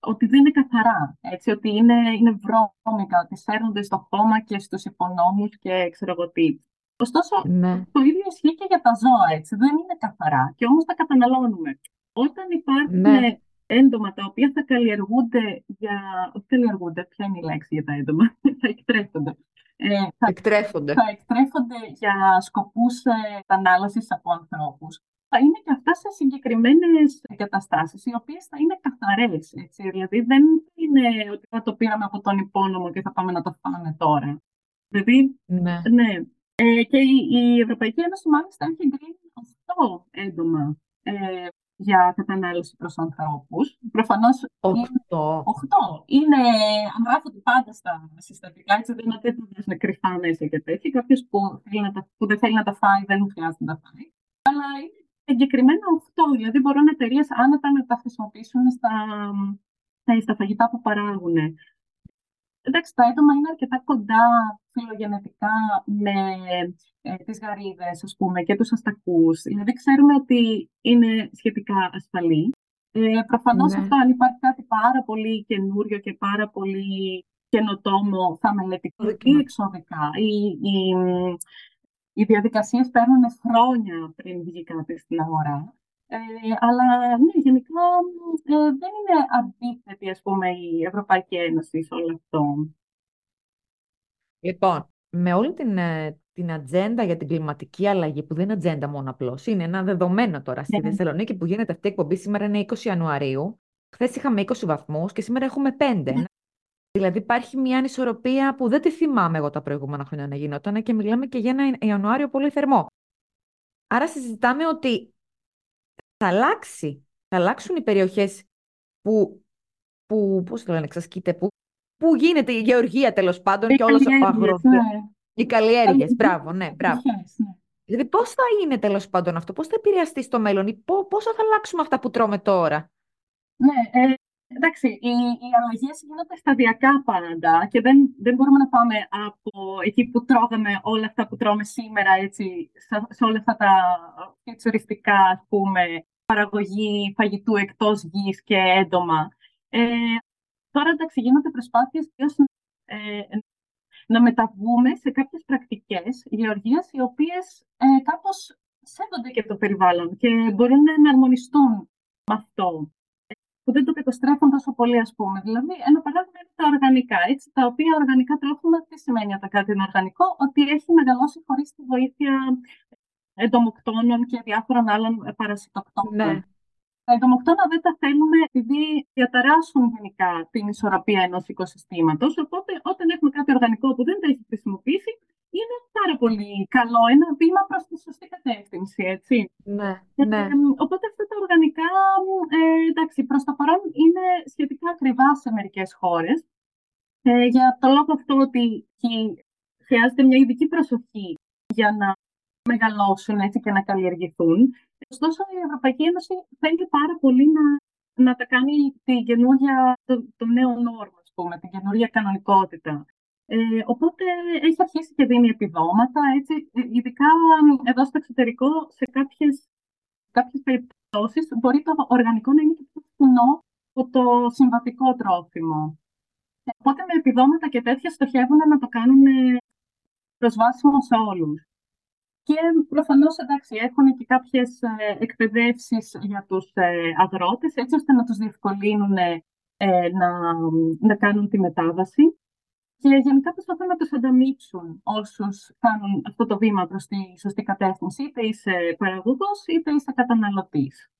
Speaker 2: ότι δεν είναι καθαρά, έτσι, ότι είναι, είναι βρώμικα, ότι σέρνονται στο χώμα και στους υπονόμους και ξέρω εγώ τι. Ωστόσο, ναι. το ίδιο ισχύει και για τα ζώα, έτσι, δεν είναι καθαρά και όμως τα καταναλώνουμε. Όταν υπάρχουν ναι. έντομα τα οποία θα καλλιεργούνται για... Όχι καλλιεργούνται, ποια είναι η λέξη για τα έντομα, θα εκτρέφονται
Speaker 1: ε, θα, εκτρέφονται.
Speaker 2: θα εκτρέφονται για σκοπούς ε, από ανθρώπους. Θα είναι και αυτά σε συγκεκριμένες εγκαταστάσεις, οι οποίες θα είναι καθαρές. Έτσι. Δηλαδή δεν είναι ότι θα το πήραμε από τον υπόνομο και θα πάμε να το φάμε τώρα. Δηλαδή, ναι. ναι. Ε, και η, η Ευρωπαϊκή Ένωση μάλιστα έχει εγκρίνει αυτό έντομα ε, για κατανάλωση προς ανθρώπους. Προφανώς...
Speaker 1: Οχτώ.
Speaker 2: Οχτώ. Είναι, αναγράφονται πάντα στα συστατικά, έτσι δεν είναι ότι είναι κρυφά μέσα και τέτοια. Κάποιος που, που δεν θέλει να τα φάει δεν χρειάζεται να τα φάει. Αλλά είναι εγκεκριμένα οχτώ. Δηλαδή μπορούν εταιρείες άνετα να τα χρησιμοποιήσουν στα, στα φαγητά που παράγουν. Εντάξει, τα έντομα είναι αρκετά κοντά φιλογενετικά με ε, τις γαρίδες, ας πούμε, και τους αστακούς. Δηλαδή, ξέρουμε ότι είναι σχετικά ασφαλή. Ε, προφανώς ναι. αυτό, αν υπάρχει κάτι πάρα πολύ καινούριο και πάρα πολύ καινοτόμο, θα μελετηθεί εξωδικά. Οι, οι, οι διαδικασίες παίρνουν χρόνια πριν βγει κάτι στην αγορά. Ε, αλλά ναι, γενικά ε, δεν είναι αντίθετη ας πούμε, η Ευρωπαϊκή Ένωση σε όλο αυτό.
Speaker 1: Λοιπόν, με όλη την, ε, την ατζέντα για την κλιματική αλλαγή, που δεν είναι ατζέντα μόνο απλώς, είναι ένα δεδομένο τώρα στη ναι. Θεσσαλονίκη που γίνεται αυτή η εκπομπή. Σήμερα είναι 20 Ιανουαρίου. Χθες είχαμε 20 βαθμούς και σήμερα έχουμε 5. Ναι. Δηλαδή υπάρχει μια ανισορροπία που δεν τη θυμάμαι εγώ τα προηγούμενα χρόνια να γινόταν και μιλάμε και για ένα Ιανουάριο πολύ θερμό. Άρα συζητάμε ότι θα αλλάξει. Θα αλλάξουν οι περιοχές που, που πώς το λένε, εξασκείται, που, που γίνεται η γεωργία τέλος πάντων και όλος ο αγρότη. Ναι. Οι καλλιέργειες. Μπράβο, ναι, μπράβο. Ναι. Δηλαδή, πώς θα είναι τέλος πάντων αυτό, πώς θα επηρεαστεί στο μέλλον, ή πόσο θα αλλάξουμε αυτά που τρώμε τώρα;
Speaker 2: Ναι, ε, εντάξει, οι, οι αλλαγές γίνονται σταδιακά πάντα και δεν, δεν μπορούμε να πάμε από εκεί που τρώγαμε όλα αυτά που τρώμε σήμερα, έτσι, σε, σε όλα αυτά τα φιτσουριστικά, ας πούμε, παραγωγή φαγητού εκτός γης και έντομα. Ε, τώρα, εντάξει, γίνονται προσπάθειες ε, να μεταβούμε σε κάποιες πρακτικές γεωργίας οι οποίες ε, κάπως σέβονται και το περιβάλλον και μπορούν να εναρμονιστούν με αυτό που δεν το καταστρέφουν τόσο πολύ, ας πούμε. Δηλαδή, ένα παράδειγμα είναι τα οργανικά, έτσι, τα οποία οργανικά τρόφιμα, τι σημαίνει ότι κάτι είναι οργανικό, ότι έχει μεγαλώσει χωρίς τη βοήθεια εντομοκτώνων και διάφορων άλλων παρασιτοκτώνων. Ναι. Τα εντομοκτώνα δεν τα θέλουμε επειδή διαταράσσουν γενικά την ισορροπία ενός οικοσυστήματος. Οπότε, όταν έχουμε κάτι οργανικό που δεν τα έχει χρησιμοποιήσει, είναι πάρα πολύ καλό. Ένα βήμα προς τη σωστή κατεύθυνση, έτσι.
Speaker 1: Ναι, ναι.
Speaker 2: Ε, οπότε αυτά τα οργανικά, ε, εντάξει, προς το παρόν είναι σχετικά ακριβά σε μερικές χώρες. Ε, για το λόγο αυτό ότι χρειάζεται μια ειδική προσοχή για να μεγαλώσουν έτσι και να καλλιεργηθούν. Ωστόσο, η Ευρωπαϊκή Ένωση θέλει πάρα πολύ να, να τα κάνει την καινούργια, το, το νέο νόρμα, ας πούμε, την καινούργια κανονικότητα. Ε, οπότε έχει αρχίσει και δίνει επιδόματα, έτσι, ειδικά εδώ στο εξωτερικό, σε κάποιες, κάποιες περιπτώσεις μπορεί το οργανικό να είναι και πιο φθηνό από το συμβατικό τρόφιμο. Οπότε με επιδόματα και τέτοια στοχεύουν να το κάνουν προσβάσιμο σε όλους. Και προφανώς, εντάξει, έχουν και κάποιες ε, εκπαιδεύσεις για τους ε, αγρότες, έτσι ώστε να τους διευκολύνουν ε, να, να κάνουν τη μετάβαση. Και γενικά προσπαθούν να τους ανταμείψουν όσους κάνουν αυτό το βήμα προς τη σωστή κατεύθυνση, είτε είσαι παραγωγός, είτε είσαι καταναλωτής.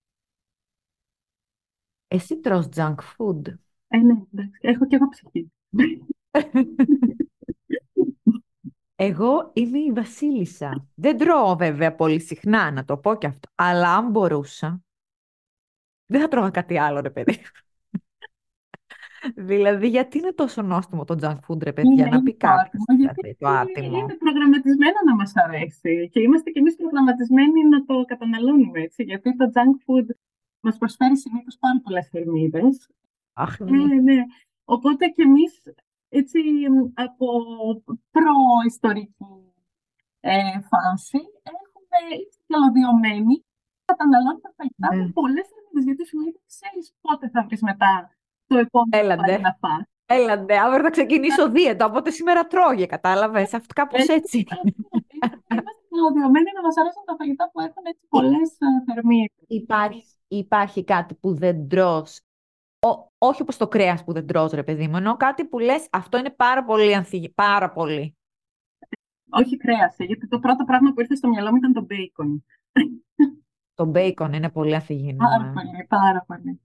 Speaker 1: Εσύ τρως junk food.
Speaker 2: Ε, ναι, εντάξει, έχω και εγώ ψυχή.
Speaker 1: Εγώ είμαι η Βασίλισσα. Δεν τρώω βέβαια πολύ συχνά, να το πω και αυτό. Αλλά αν μπορούσα, δεν θα τρώγα κάτι άλλο, ρε παιδί. Δηλαδή, γιατί είναι τόσο νόστιμο το junk food, ρε παιδιά,
Speaker 2: Είναι
Speaker 1: να πει κάποιος
Speaker 2: γιατί
Speaker 1: το άτιμο.
Speaker 2: Είναι προγραμματισμένο να μας αρέσει και είμαστε κι εμείς προγραμματισμένοι να το καταναλώνουμε, έτσι, γιατί το junk food μας προσφέρει συνήθως πάρα πολλές θερμίδες.
Speaker 1: Αχ, ναι.
Speaker 2: Ναι, ναι. Οπότε κι εμείς έτσι από προϊστορική ε, φάση έχουμε έτσι καλωδιωμένοι καταναλώνουμε φαγητά
Speaker 1: Ναι.
Speaker 2: με πολλές θερμίδες, γιατί σου λέει δεν ξέρεις πότε θα βρεις μετά το επόμενο
Speaker 1: Έλαντε.
Speaker 2: φαΐ να φας.
Speaker 1: Έλαντε, αύριο θα ξεκινήσω δίαιτα, οπότε σήμερα τρώγε, κατάλαβες, αυτό κάπως έτσι.
Speaker 2: Είμαστε καλωδιωμένοι να μας αρέσουν τα φαγητά που έχουν έτσι πολλές ε, θερμίδες.
Speaker 1: Υπάρχει, υπάρχει κάτι που δεν τρως, Ό- όχι όπως το κρέας που δεν τρως, ρε παιδί μου, ενώ κάτι που λες, αυτό είναι πάρα πολύ ανθυγι... πάρα πολύ.
Speaker 2: Όχι κρέας, ε, γιατί το πρώτο πράγμα που ήρθε στο μυαλό μου ήταν το μπέικον.
Speaker 1: Το μπέικον είναι πολύ ανθυγιεινό.
Speaker 2: Πάρα
Speaker 1: ε.
Speaker 2: πολύ, πάρα πολύ.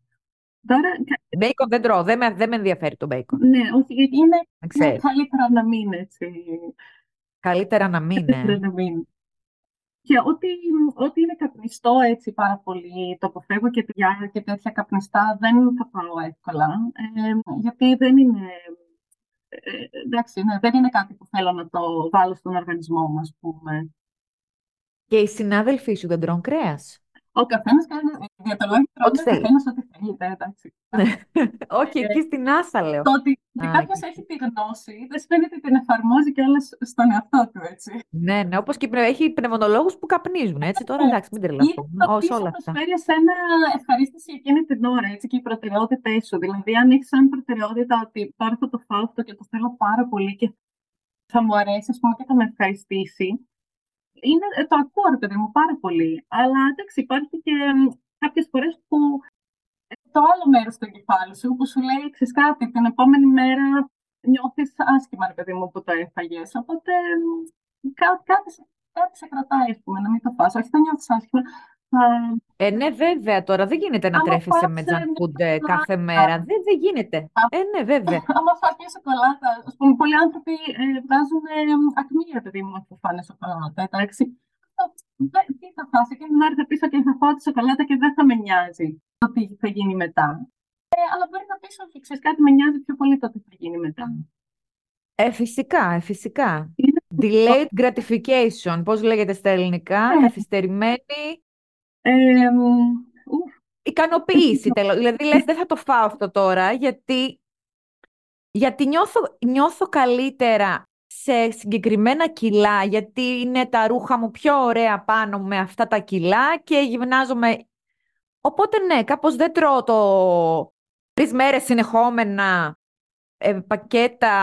Speaker 2: Τώρα, κα-
Speaker 1: Μπέικον δεν τρώω, δεν με, δεν με ενδιαφέρει το μπέικον.
Speaker 2: ναι, όχι, γιατί είναι
Speaker 1: Δεν
Speaker 2: είναι
Speaker 1: ξέρεις.
Speaker 2: καλύτερα να μην έτσι.
Speaker 1: Καλύτερα να μην
Speaker 2: Καλύτερα
Speaker 1: είναι.
Speaker 2: να μην. Και ό,τι, ό,τι είναι καπνιστό έτσι πάρα πολύ, το αποφεύγω και τυριά και τέτοια καπνιστά δεν θα πάω εύκολα. Ε, γιατί δεν είναι, ε, εντάξει, ναι, δεν είναι κάτι που θέλω να το βάλω στον οργανισμό μου, ας πούμε.
Speaker 1: Και οι συνάδελφοί σου δεν τρώνε κρέας;
Speaker 2: Ο καθένας κάνει, οι διατολόγοι τρώνε
Speaker 1: Ό,τι
Speaker 2: ο
Speaker 1: θέλει.
Speaker 2: καθένας ό,τι θέλει, εντάξει.
Speaker 1: Όχι,
Speaker 2: Ε,
Speaker 1: εκεί στην Άσα λέω.
Speaker 2: Το ότι
Speaker 1: Α,
Speaker 2: κάποιο
Speaker 1: εκεί.
Speaker 2: έχει τη γνώση δεν σημαίνει ότι την εφαρμόζει και στον εαυτό του, έτσι.
Speaker 1: Ναι, ναι, όπως και οι πνε- έχει πνευμονολόγους που καπνίζουν, έτσι. Τώρα εντάξει, μην
Speaker 2: Είναι
Speaker 1: τρελαθούμε.
Speaker 2: το
Speaker 1: Όσο
Speaker 2: τι σου
Speaker 1: όλα αυτά.
Speaker 2: προσφέρει εσένα ευχαρίστηση εκείνη την ώρα, έτσι, και οι προτεραιότητέ σου. Δηλαδή, αν έχεις σαν προτεραιότητα ότι τώρα θα το φάω αυτό και το θέλω πάρα πολύ και θα μου αρέσει, ας πούμε, και θα με ευχαριστήσει. Είναι, ε, το ακούω, ρε παιδί μου, πάρα πολύ. Αλλά εντάξει, υπάρχει και κάποιες φορές που ε, το άλλο μέρος του εγκεφάλου σου που σου λέει, ξέρεις κάτι, την επόμενη μέρα νιώθεις άσχημα, ρε παιδί μου, που το έφαγες. Οπότε μ, κά- κάτι, σε- κάτι σε κρατάει, ας πούμε, να μην το φας. Όχι, θα νιώθεις άσχημα. Θα...
Speaker 1: Ε, ναι, βέβαια τώρα δεν γίνεται να
Speaker 2: Άμα
Speaker 1: τρέφεσαι
Speaker 2: φας,
Speaker 1: με
Speaker 2: ε,
Speaker 1: junk
Speaker 2: μια
Speaker 1: food ε, κάθε
Speaker 2: σοκολάτα.
Speaker 1: μέρα. Δεν, δεν γίνεται.
Speaker 2: Α.
Speaker 1: Ε, ναι, βέβαια.
Speaker 2: Άμα φας μια σοκολάτα, ας πούμε, πολλοί άνθρωποι ε, βγάζουν ε, ακμή, ρε παιδί μου, αφού φάνε σοκολάτα, εντάξει. Αυτό, δεν- Τι θα φας, εκείνη την ώρα θα πεις ότι θα φάω τη σοκολάτα και δεν θα με νοιάζει το τι θα γίνει μετά. Ε, αλλά μπορεί να πεις ότι ξέρεις κάτι, με νοιάζει πιο πολύ το τι θα γίνει μετά.
Speaker 1: Ε, φυσικά, ε, φυσικά.
Speaker 2: Είναι
Speaker 1: Delayed gratification, πώς λέγεται στα ελληνικά,
Speaker 2: Ναι.
Speaker 1: καθυστερημένη
Speaker 2: ε, μ, ουφ,
Speaker 1: ικανοποίηση. τέλος. Δηλαδή, λες, δεν θα το φάω αυτό τώρα, γιατί, γιατί νιώθω, νιώθω καλύτερα σε συγκεκριμένα κιλά, γιατί είναι τα ρούχα μου πιο ωραία πάνω με αυτά τα κιλά και γυμνάζομαι. Οπότε ναι, κάπως δεν τρώω το τρεις μέρες συνεχόμενα ε, πακέτα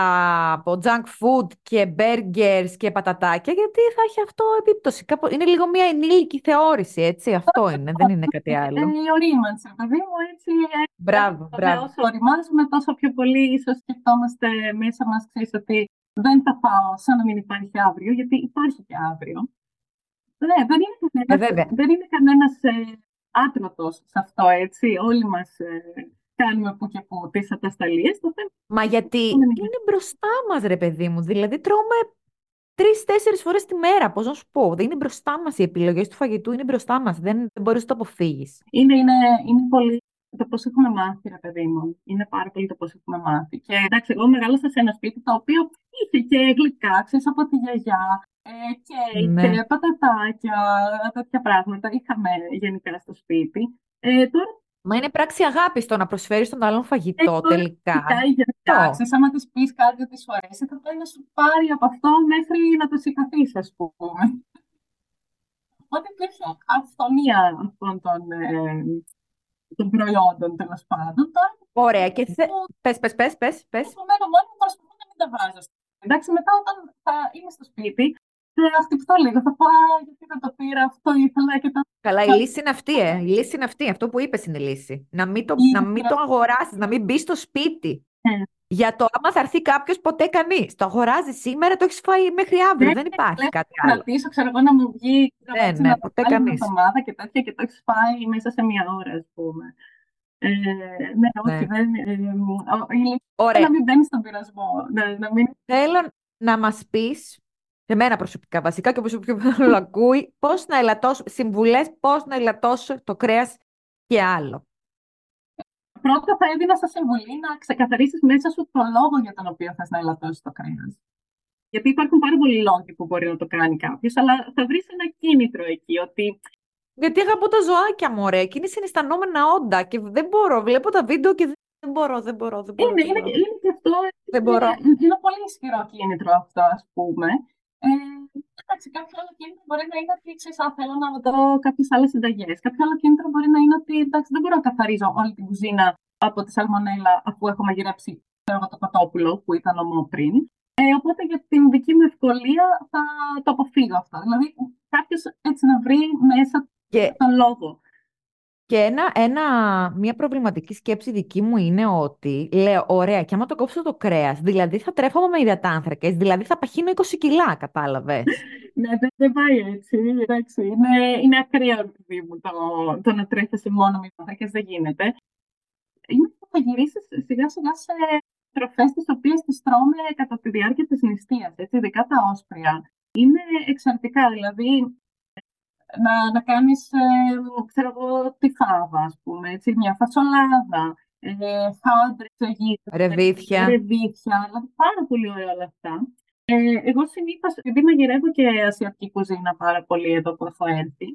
Speaker 1: από junk food και burgers και πατατάκια, γιατί θα έχει αυτό επίπτωση. Κάπως, είναι λίγο μια ενήλικη θεώρηση, έτσι, αυτό είναι, δεν είναι κάτι
Speaker 2: ε,
Speaker 1: άλλο.
Speaker 2: η ορίμανση, παιδί μου, έτσι. ε,
Speaker 1: Μπράβο,
Speaker 2: Βέβαια,
Speaker 1: μπράβο.
Speaker 2: όσο οριμάζουμε, τόσο πιο πολύ ίσως σκεφτόμαστε μέσα μας, ξέρεις, ότι δεν θα πάω σαν να μην υπάρχει αύριο, γιατί υπάρχει και αύριο. Ναι, δεν είναι κανένας,
Speaker 1: Ε, βέβαια.
Speaker 2: δεν είναι κανένας ε, άτρωτος σε αυτό, έτσι. Όλοι μας ε, κάνουμε που και που τις ατασταλίες. Το θέμα
Speaker 1: Μα γιατί
Speaker 2: είναι-
Speaker 1: είναι μπροστά μας, ρε παιδί μου. Δηλαδή, τρώμε τρει-τέσσερι φορές τη μέρα. Πώς να σου πω. Δεν είναι μπροστά μας. Οι επιλογές του φαγητού είναι μπροστά μας. Δεν, δεν μπορείς να το αποφύγεις.
Speaker 2: είναι, είναι, είναι πολύ το πώς έχουμε μάθει, ρε παιδί μου. Είναι πάρα πολύ το πώς έχουμε μάθει. Και εντάξει, εγώ μεγάλωσα σε ένα σπίτι το οποίο είχε και γλυκά, ξέρεις, από τη γιαγιά, ε, κέικ,
Speaker 1: Ναι.
Speaker 2: και πατατάκια, τέτοια πράγματα. Είχαμε γενικά στο σπίτι. Ε, τώρα
Speaker 1: Μα είναι πράξη αγάπης το να προσφέρεις τον άλλον φαγητό
Speaker 2: Ε,
Speaker 1: τελικά.
Speaker 2: Φυσικά η γιαγιά,
Speaker 1: Αυτό.
Speaker 2: ξέρεις, άμα της πεις κάτι ότι σου αρέσει, θα πάει να σου πάρει από αυτό μέχρι να το συγχαθείς, ας πούμε. Οπότε υπήρχε αυθονία αυτών των, ε, των προϊόντων, τέλος πάντων. Τώρα
Speaker 1: Ωραία. Και θε...
Speaker 2: που
Speaker 1: πες, πες, πες, πες, πες.
Speaker 2: που μένω μόνη μου, προσπαθώ να μην τα βάζω. Εντάξει, μετά όταν θα είμαι στο σπίτι, θα χτυπηθώ λίγο, θα πω «Α, γιατί δεν το πήρα, αυτό ήθελα και το...
Speaker 1: Καλά, η
Speaker 2: Μα-
Speaker 1: λύση είναι αυτή, ε. Η λύση είναι αυτή. Αυτό που είπες είναι η λύση. Να μην το,
Speaker 2: Η
Speaker 1: να μην
Speaker 2: πρα-
Speaker 1: το αγοράσεις, να μην μπεις στο σπίτι.
Speaker 2: Ε.
Speaker 1: Για το άμα θα έρθει κάποιος, ποτέ κανείς. Το αγοράζεις σήμερα, το έχεις φάει μέχρι αύριο.
Speaker 2: Ναι,
Speaker 1: Δεν
Speaker 2: ναι,
Speaker 1: υπάρχει
Speaker 2: ναι,
Speaker 1: κάτι
Speaker 2: να
Speaker 1: άλλο.
Speaker 2: κρατήσω, ξέρω εγώ, να μου βγει ξέρω,
Speaker 1: Ναι,
Speaker 2: έτσι,
Speaker 1: ναι,
Speaker 2: να το
Speaker 1: ποτέ
Speaker 2: βάλω μια
Speaker 1: κανείς.
Speaker 2: εβδομάδα και τέτοια και το έχεις φάει μέσα σε μια ώρα, ας πούμε. Ε, ναι, όχι,
Speaker 1: Ναι.
Speaker 2: δεν, ε, ο- η λύση είναι
Speaker 1: Ωραία.
Speaker 2: να μην μπαίνεις στον πειρασμό. Να, να μην...
Speaker 1: Θέλω να μας πεις, σε μένα προσωπικά βασικά και όπω όποιον ακούει, πώς να ελαττώσω, συμβουλές πώς να ελαττώσω το κρέας και άλλο.
Speaker 2: Πρώτα θα έδινα σαν συμβουλή να ξεκαθαρίσεις μέσα σου το λόγο για τον οποίο θες να ελαττώσεις το κρέας. Γιατί υπάρχουν πάρα πολλοί λόγοι που μπορεί να το κάνει κάποιος, αλλά θα βρεις ένα κίνητρο εκεί, ότι
Speaker 1: Γιατί αγαπώ τα ζωάκια μου, ωραία. Και είναι συναισθανόμενα όντα. Και δεν μπορώ. Βλέπω τα βίντεο και δεν μπορώ, δεν μπορώ, δεν μπορώ.
Speaker 2: είναι,
Speaker 1: δεν
Speaker 2: είναι,
Speaker 1: μπορώ.
Speaker 2: είναι και αυτό
Speaker 1: Δεν μπορώ.
Speaker 2: Είναι, είναι πολύ ισχυρό κίνητρο αυτό, ας πούμε. Ε, εντάξει, κάποιο άλλο κίνητρο μπορεί να είναι ότι ξέρεις, α, θέλω να δω κάποιες άλλες συνταγές. Κάποιο άλλο κίνητρο μπορεί να είναι ότι εντάξει, δεν μπορώ να καθαρίζω όλη την κουζίνα από τη σαλμονέλα αφού έχω μαγειρέψει ξέρω εγώ, το κοτόπουλο που ήταν ομό πριν. Ε, οπότε για την δική μου ευκολία θα το αποφύγω αυτό. Δηλαδή, κάποιος έτσι να βρει μέσα
Speaker 1: Και
Speaker 2: τον λόγο.
Speaker 1: Και ένα, ένα, μια προβληματική σκέψη δική μου είναι ότι λέω, ωραία, και άμα το κόψω το κρέας, δηλαδή θα τρέφομαι με υδατάνθρακες, δηλαδή θα παχύνω 20 κιλά, κατάλαβες.
Speaker 2: Ναι, δεν, δεν πάει έτσι. Εντάξει, είναι, είναι ακραίο, ρε παιδί μου, το, το να τρέφεσαι μόνο με υδατάνθρακες, δεν γίνεται. Είναι που θα γυρίσεις σιγά σιγά σε τροφές τις οποίες τις τρώμε κατά τη διάρκεια της νηστείας, έτσι, ειδικά τα όσπρια. Είναι εξαρτικά, δηλαδή να, να κάνεις, ε, ξέρω εγώ, τη φάβα, ας πούμε, έτσι, μια φασολάδα, ε, χάντρες, γύρω,
Speaker 1: Ρεβίθια.
Speaker 2: ρεβίθια, δηλαδή πάρα πολύ ωραία όλα αυτά. Ε, εγώ συνήθως, επειδή μαγειρεύω και ασιατική κουζίνα πάρα πολύ εδώ που έχω έρθει,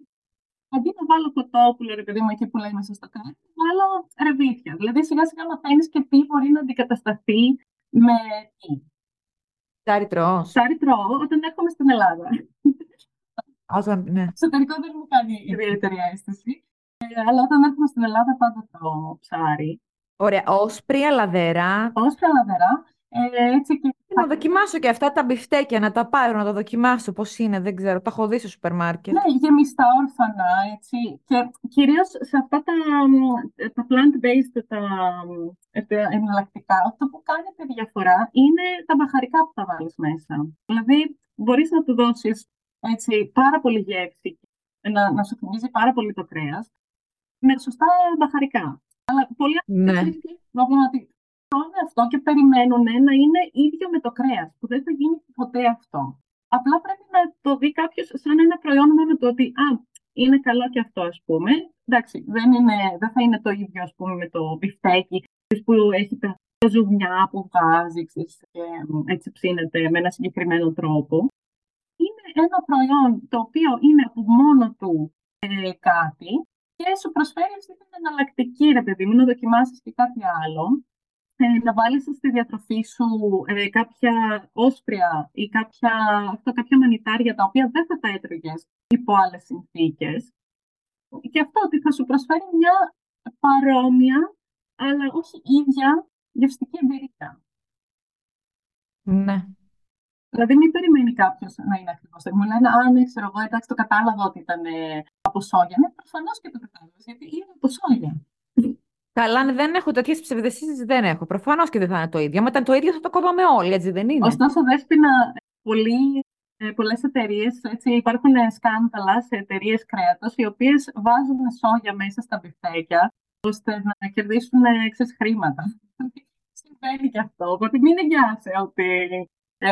Speaker 2: αντί να βάλω κοτόπουλο, ρε παιδί μου, εκεί που λέει μέσα στο κάτι, βάλω ρεβίθια. Δηλαδή σιγά σιγά μαθαίνεις και τι μπορεί να αντικατασταθεί με τι.
Speaker 1: Ψάρι τρως.
Speaker 2: Ψάρι τρώω όταν έρχομαι στην Ελλάδα.
Speaker 1: Όταν, ναι.
Speaker 2: Εξωτερικό δεν μου κάνει ιδιαίτερη αίσθηση. Ε, αλλά όταν έρχομαι στην Ελλάδα πάντα τρώω ψάρι.
Speaker 1: Ωραία, όσπρια, λαδερά.
Speaker 2: Όσπρια λαδερά. Ε, έτσι και
Speaker 1: Να δοκιμάσω και αυτά τα μπιφτέκια, να τα πάρω, να τα δοκιμάσω πώς είναι, δεν ξέρω. Τα έχω δει στο σούπερ μάρκετ.
Speaker 2: Ναι, γεμιστά όρφανα, έτσι. Και κυρίως σε αυτά τα, μ, τα plant-based, τα, ε, τα εναλλακτικά, αυτό που κάνει τη διαφορά είναι τα μπαχαρικά που θα βάλεις μέσα. Δηλαδή, μπορείς να του δώσεις έτσι, πάρα πολύ γεύση, να, να σου θυμίζει πάρα πολύ το κρέας, με σωστά μπαχαρικά. Αλλά πολλοί
Speaker 1: Ναι.
Speaker 2: άνθρωποι έχουν πρόβλημα ότι τρώνε αυτό και περιμένουν να είναι ίδιο με το κρέας, που δεν θα γίνει ποτέ αυτό. Απλά πρέπει να το δει κάποιος σαν ένα προϊόν μόνο το ότι α, είναι καλό και αυτό, ας πούμε. Εντάξει, δεν, είναι, δεν θα είναι το ίδιο, ας πούμε, με το μπιφτέκι που έχει τα, τα ζουμιά που βάζει ξέρεις, και μ, έτσι ψήνεται με ένα συγκεκριμένο τρόπο. Είναι ένα προϊόν το οποίο είναι από μόνο του ε, κάτι και σου προσφέρει αυτή την εναλλακτική, ρε παιδί μου, να δοκιμάσεις και κάτι άλλο ε, να βάλεις στη διατροφή σου ε, κάποια όσπρια ή κάποια, αυτό, κάποια μανιτάρια τα οποία δεν θα τα έτρωγες υπό άλλες συνθήκες. Και αυτό ότι θα σου προσφέρει μια παρόμοια, αλλά όχι ίδια γευστική εμπειρία.
Speaker 1: Ναι.
Speaker 2: Δηλαδή, μην περιμένει κάποιος να είναι ακριβώς. Μου λένε, Α, ναι, ξέρω εγώ, εντάξει, το κατάλαβα ότι ήταν ε, από σόγια. Ναι, προφανώς και το κατάλαβες, γιατί είναι από σόγια.
Speaker 1: Καλά, ναι, δεν έχω τέτοιες ψευδεσίσεις, δεν έχω. Προφανώς και δεν θα είναι το ίδιο. Άμα ήταν το ίδιο θα το κόβαμε όλοι, έτσι δεν είναι;
Speaker 2: Ωστόσο, Δέσποινα, πολλοί, ε, πολλές εταιρείες, έτσι, υπάρχουν σκάνδαλα σε εταιρείες κρέατος, οι οποίες βάζουν σόγια μέσα στα μπιφτέκια, ώστε να κερδίσουν ξέρεις, χρήματα. Συμβαίνει και αυτό, οπότε μην εγγυάσαι ότι ε,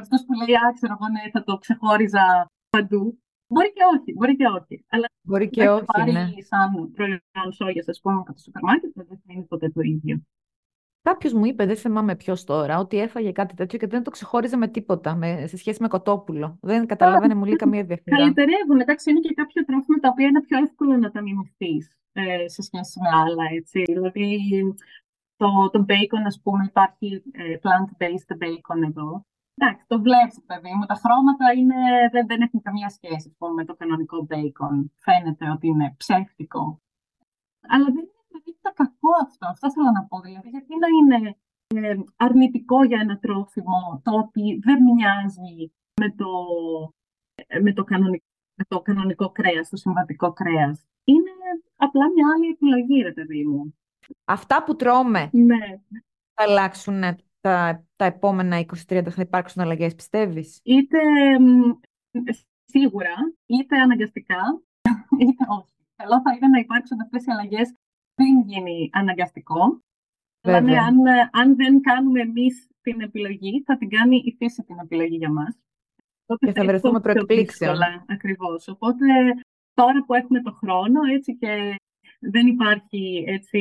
Speaker 2: αυτός που λέει, α, ξέρω εγώ, ναι, θα το ξεχώριζα παντού. Μπορεί και όχι, μπορεί και όχι. Αλλά
Speaker 1: μπορεί και όχι,
Speaker 2: πάρει
Speaker 1: ναι.
Speaker 2: σαν προϊόν σόγια, ας πούμε, από το σούπερ μάρκετ, δεν θα είναι ποτέ το ίδιο.
Speaker 1: Κάποιος μου είπε, δεν θυμάμαι ποιος τώρα, ότι έφαγε κάτι τέτοιο και δεν το ξεχώριζε με τίποτα με, σε σχέση με κοτόπουλο. Δεν καταλαβαίνε μου λέει καμία διαφορά.
Speaker 2: Καλυτερεύουν. Εντάξει, είναι και κάποια τρόφιμα τα οποία είναι πιο εύκολο να τα μιμηθείς ε, σε σχέση με άλλα. Έτσι. Δηλαδή, το, το bacon, ας πούμε, υπάρχει ε, plant-based bacon εδώ. Εντάξει, το βλέπεις, παιδί μου. Τα χρώματα είναι, δεν, δεν έχουν καμία σχέση πούμε, με το κανονικό bacon. Φαίνεται ότι είναι ψεύτικο. Αλλά δεν είναι απαραίτητα κακό αυτό. Αυτό θέλω να πω. Δηλαδή, γιατί να είναι ε, αρνητικό για ένα τρόφιμο το ότι δεν μοιάζει με το, ε, με το, κανονικό, με το κανονικό κρέας, το συμβατικό κρέας. Είναι απλά μια άλλη επιλογή, ρε παιδί μου.
Speaker 1: Αυτά που τρώμε
Speaker 2: Ναι.
Speaker 1: θα αλλάξουν τα, τα επόμενα 20-30, θα υπάρξουν αλλαγές, πιστεύεις;
Speaker 2: Είτε μ, σίγουρα, είτε αναγκαστικά, είτε όχι. Καλό θα είναι να υπάρξουν αυτές οι αλλαγές πριν γίνει αναγκαστικό.
Speaker 1: Βέβαια.
Speaker 2: Δηλαδή, αν, αν δεν κάνουμε εμείς την επιλογή, θα την κάνει η φύση την επιλογή για μας. Τότε
Speaker 1: Και θα
Speaker 2: είναι
Speaker 1: βρεθούμε
Speaker 2: ακόμη πιο
Speaker 1: προεκπλήξεων.
Speaker 2: δύσκολα, Ακριβώς. Οπότε, τώρα που έχουμε το χρόνο έτσι, και δεν υπάρχει έτσι,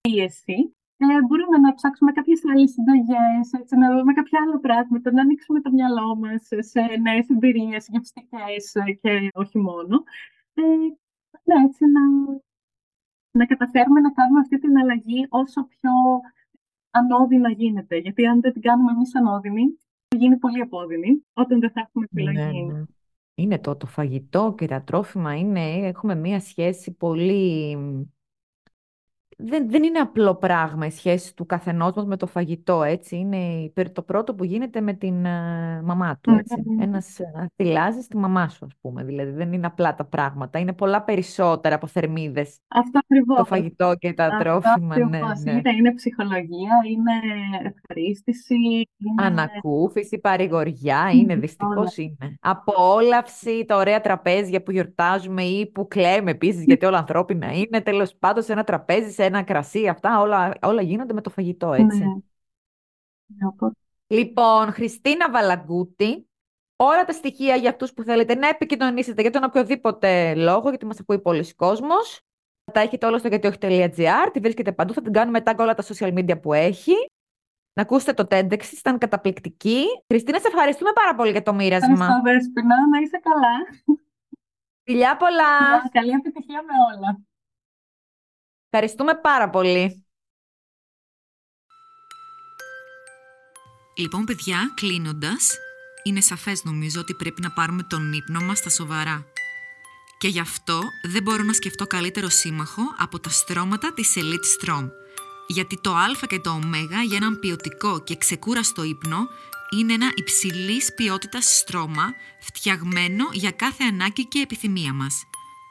Speaker 2: πίεση, ε, μπορούμε να ψάξουμε κάποιες άλλες συνταγές, έτσι, να δούμε κάποια άλλα πράγματα, να ανοίξουμε το μυαλό μας σε νέες εμπειρίες, γευστικές ε, και όχι μόνο. Ε, ναι, έτσι να, να καταφέρουμε να κάνουμε αυτή την αλλαγή όσο πιο ανώδυνα γίνεται. Γιατί αν δεν την κάνουμε εμείς ανώδυνη, θα γίνει πολύ απόδυνη όταν δεν θα έχουμε επιλογή.
Speaker 1: Ναι, ναι. Είναι το, το φαγητό και τα τρόφιμα, είναι, έχουμε μία σχέση πολύ... Δεν, δεν είναι απλό πράγμα η σχέση του καθενός μας με το φαγητό, έτσι. Είναι υπερ- το πρώτο που γίνεται με την ε, μαμά του, έτσι.
Speaker 2: Ναι.
Speaker 1: Ένας ε, θυλάζεις τη μαμά σου, ας πούμε. Δηλαδή δεν είναι απλά τα πράγματα, είναι πολλά περισσότερα από θερμίδες.
Speaker 2: Αυτό ακριβώς.
Speaker 1: Το φαγητό και τα
Speaker 2: Αυτό
Speaker 1: τρόφιμα, ναι,
Speaker 2: ακριβώς.
Speaker 1: ναι.
Speaker 2: Είναι, είναι ψυχολογία, είναι ευχαρίστηση, είναι...
Speaker 1: Ανακούφιση, παρηγοριά, είναι,
Speaker 2: Μμμ,
Speaker 1: δυστυχώς είναι. Απόλαυση, τα ωραία τραπέζια που γιορτάζουμε ή που κλαίμε επίσης, γιατί όλα ανθρώπινα είναι. Τέλος πάντων, σε ένα τραπέζι, σε ένα κρασί, αυτά όλα, όλα γίνονται με το φαγητό, έτσι.
Speaker 2: Ναι. Ναι, οπότε-
Speaker 1: Λοιπόν, Χριστίνα Βαλαγκούτη, όλα τα στοιχεία για αυτούς που θέλετε να επικοινωνήσετε για τον οποιοδήποτε λόγο, γιατί μας ακούει πολλοί κόσμος. Τα έχετε όλα στο γιατιόχι.gr, τη βρίσκετε παντού, θα την κάνουμε tag όλα τα social media που έχει. Να ακούσετε το TEDx, ήταν καταπληκτική. Χριστίνα, σε ευχαριστούμε πάρα πολύ για το μοίρασμα.
Speaker 2: Ευχαριστώ, Δέσποινα. Να είσαι καλά.
Speaker 1: Φιλιά πολλά!
Speaker 2: Καλή επιτυχία με όλα.
Speaker 1: Ευχαριστούμε πάρα πολύ.
Speaker 5: Λοιπόν, παιδιά, κλείνοντας, είναι σαφές νομίζω ότι πρέπει να πάρουμε τον ύπνο μας στα σοβαρά. Και γι' αυτό δεν μπορώ να σκεφτώ καλύτερο σύμμαχο από τα στρώματα της Elite Strom. Γιατί το Α και το Ω για έναν ποιοτικό και ξεκούραστο ύπνο είναι ένα υψηλής ποιότητας στρώμα φτιαγμένο για κάθε ανάγκη και επιθυμία μας.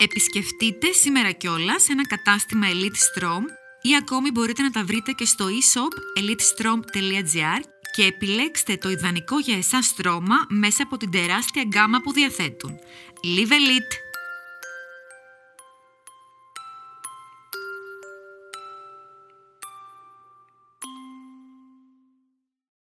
Speaker 5: Επισκεφτείτε σήμερα κιόλας ένα κατάστημα Elite Strom ή ακόμη μπορείτε να τα βρείτε και στο e-shop elitestrom.gr και επιλέξτε το ιδανικό για εσάς στρώμα μέσα από την τεράστια γκάμα που διαθέτουν. Live Elite!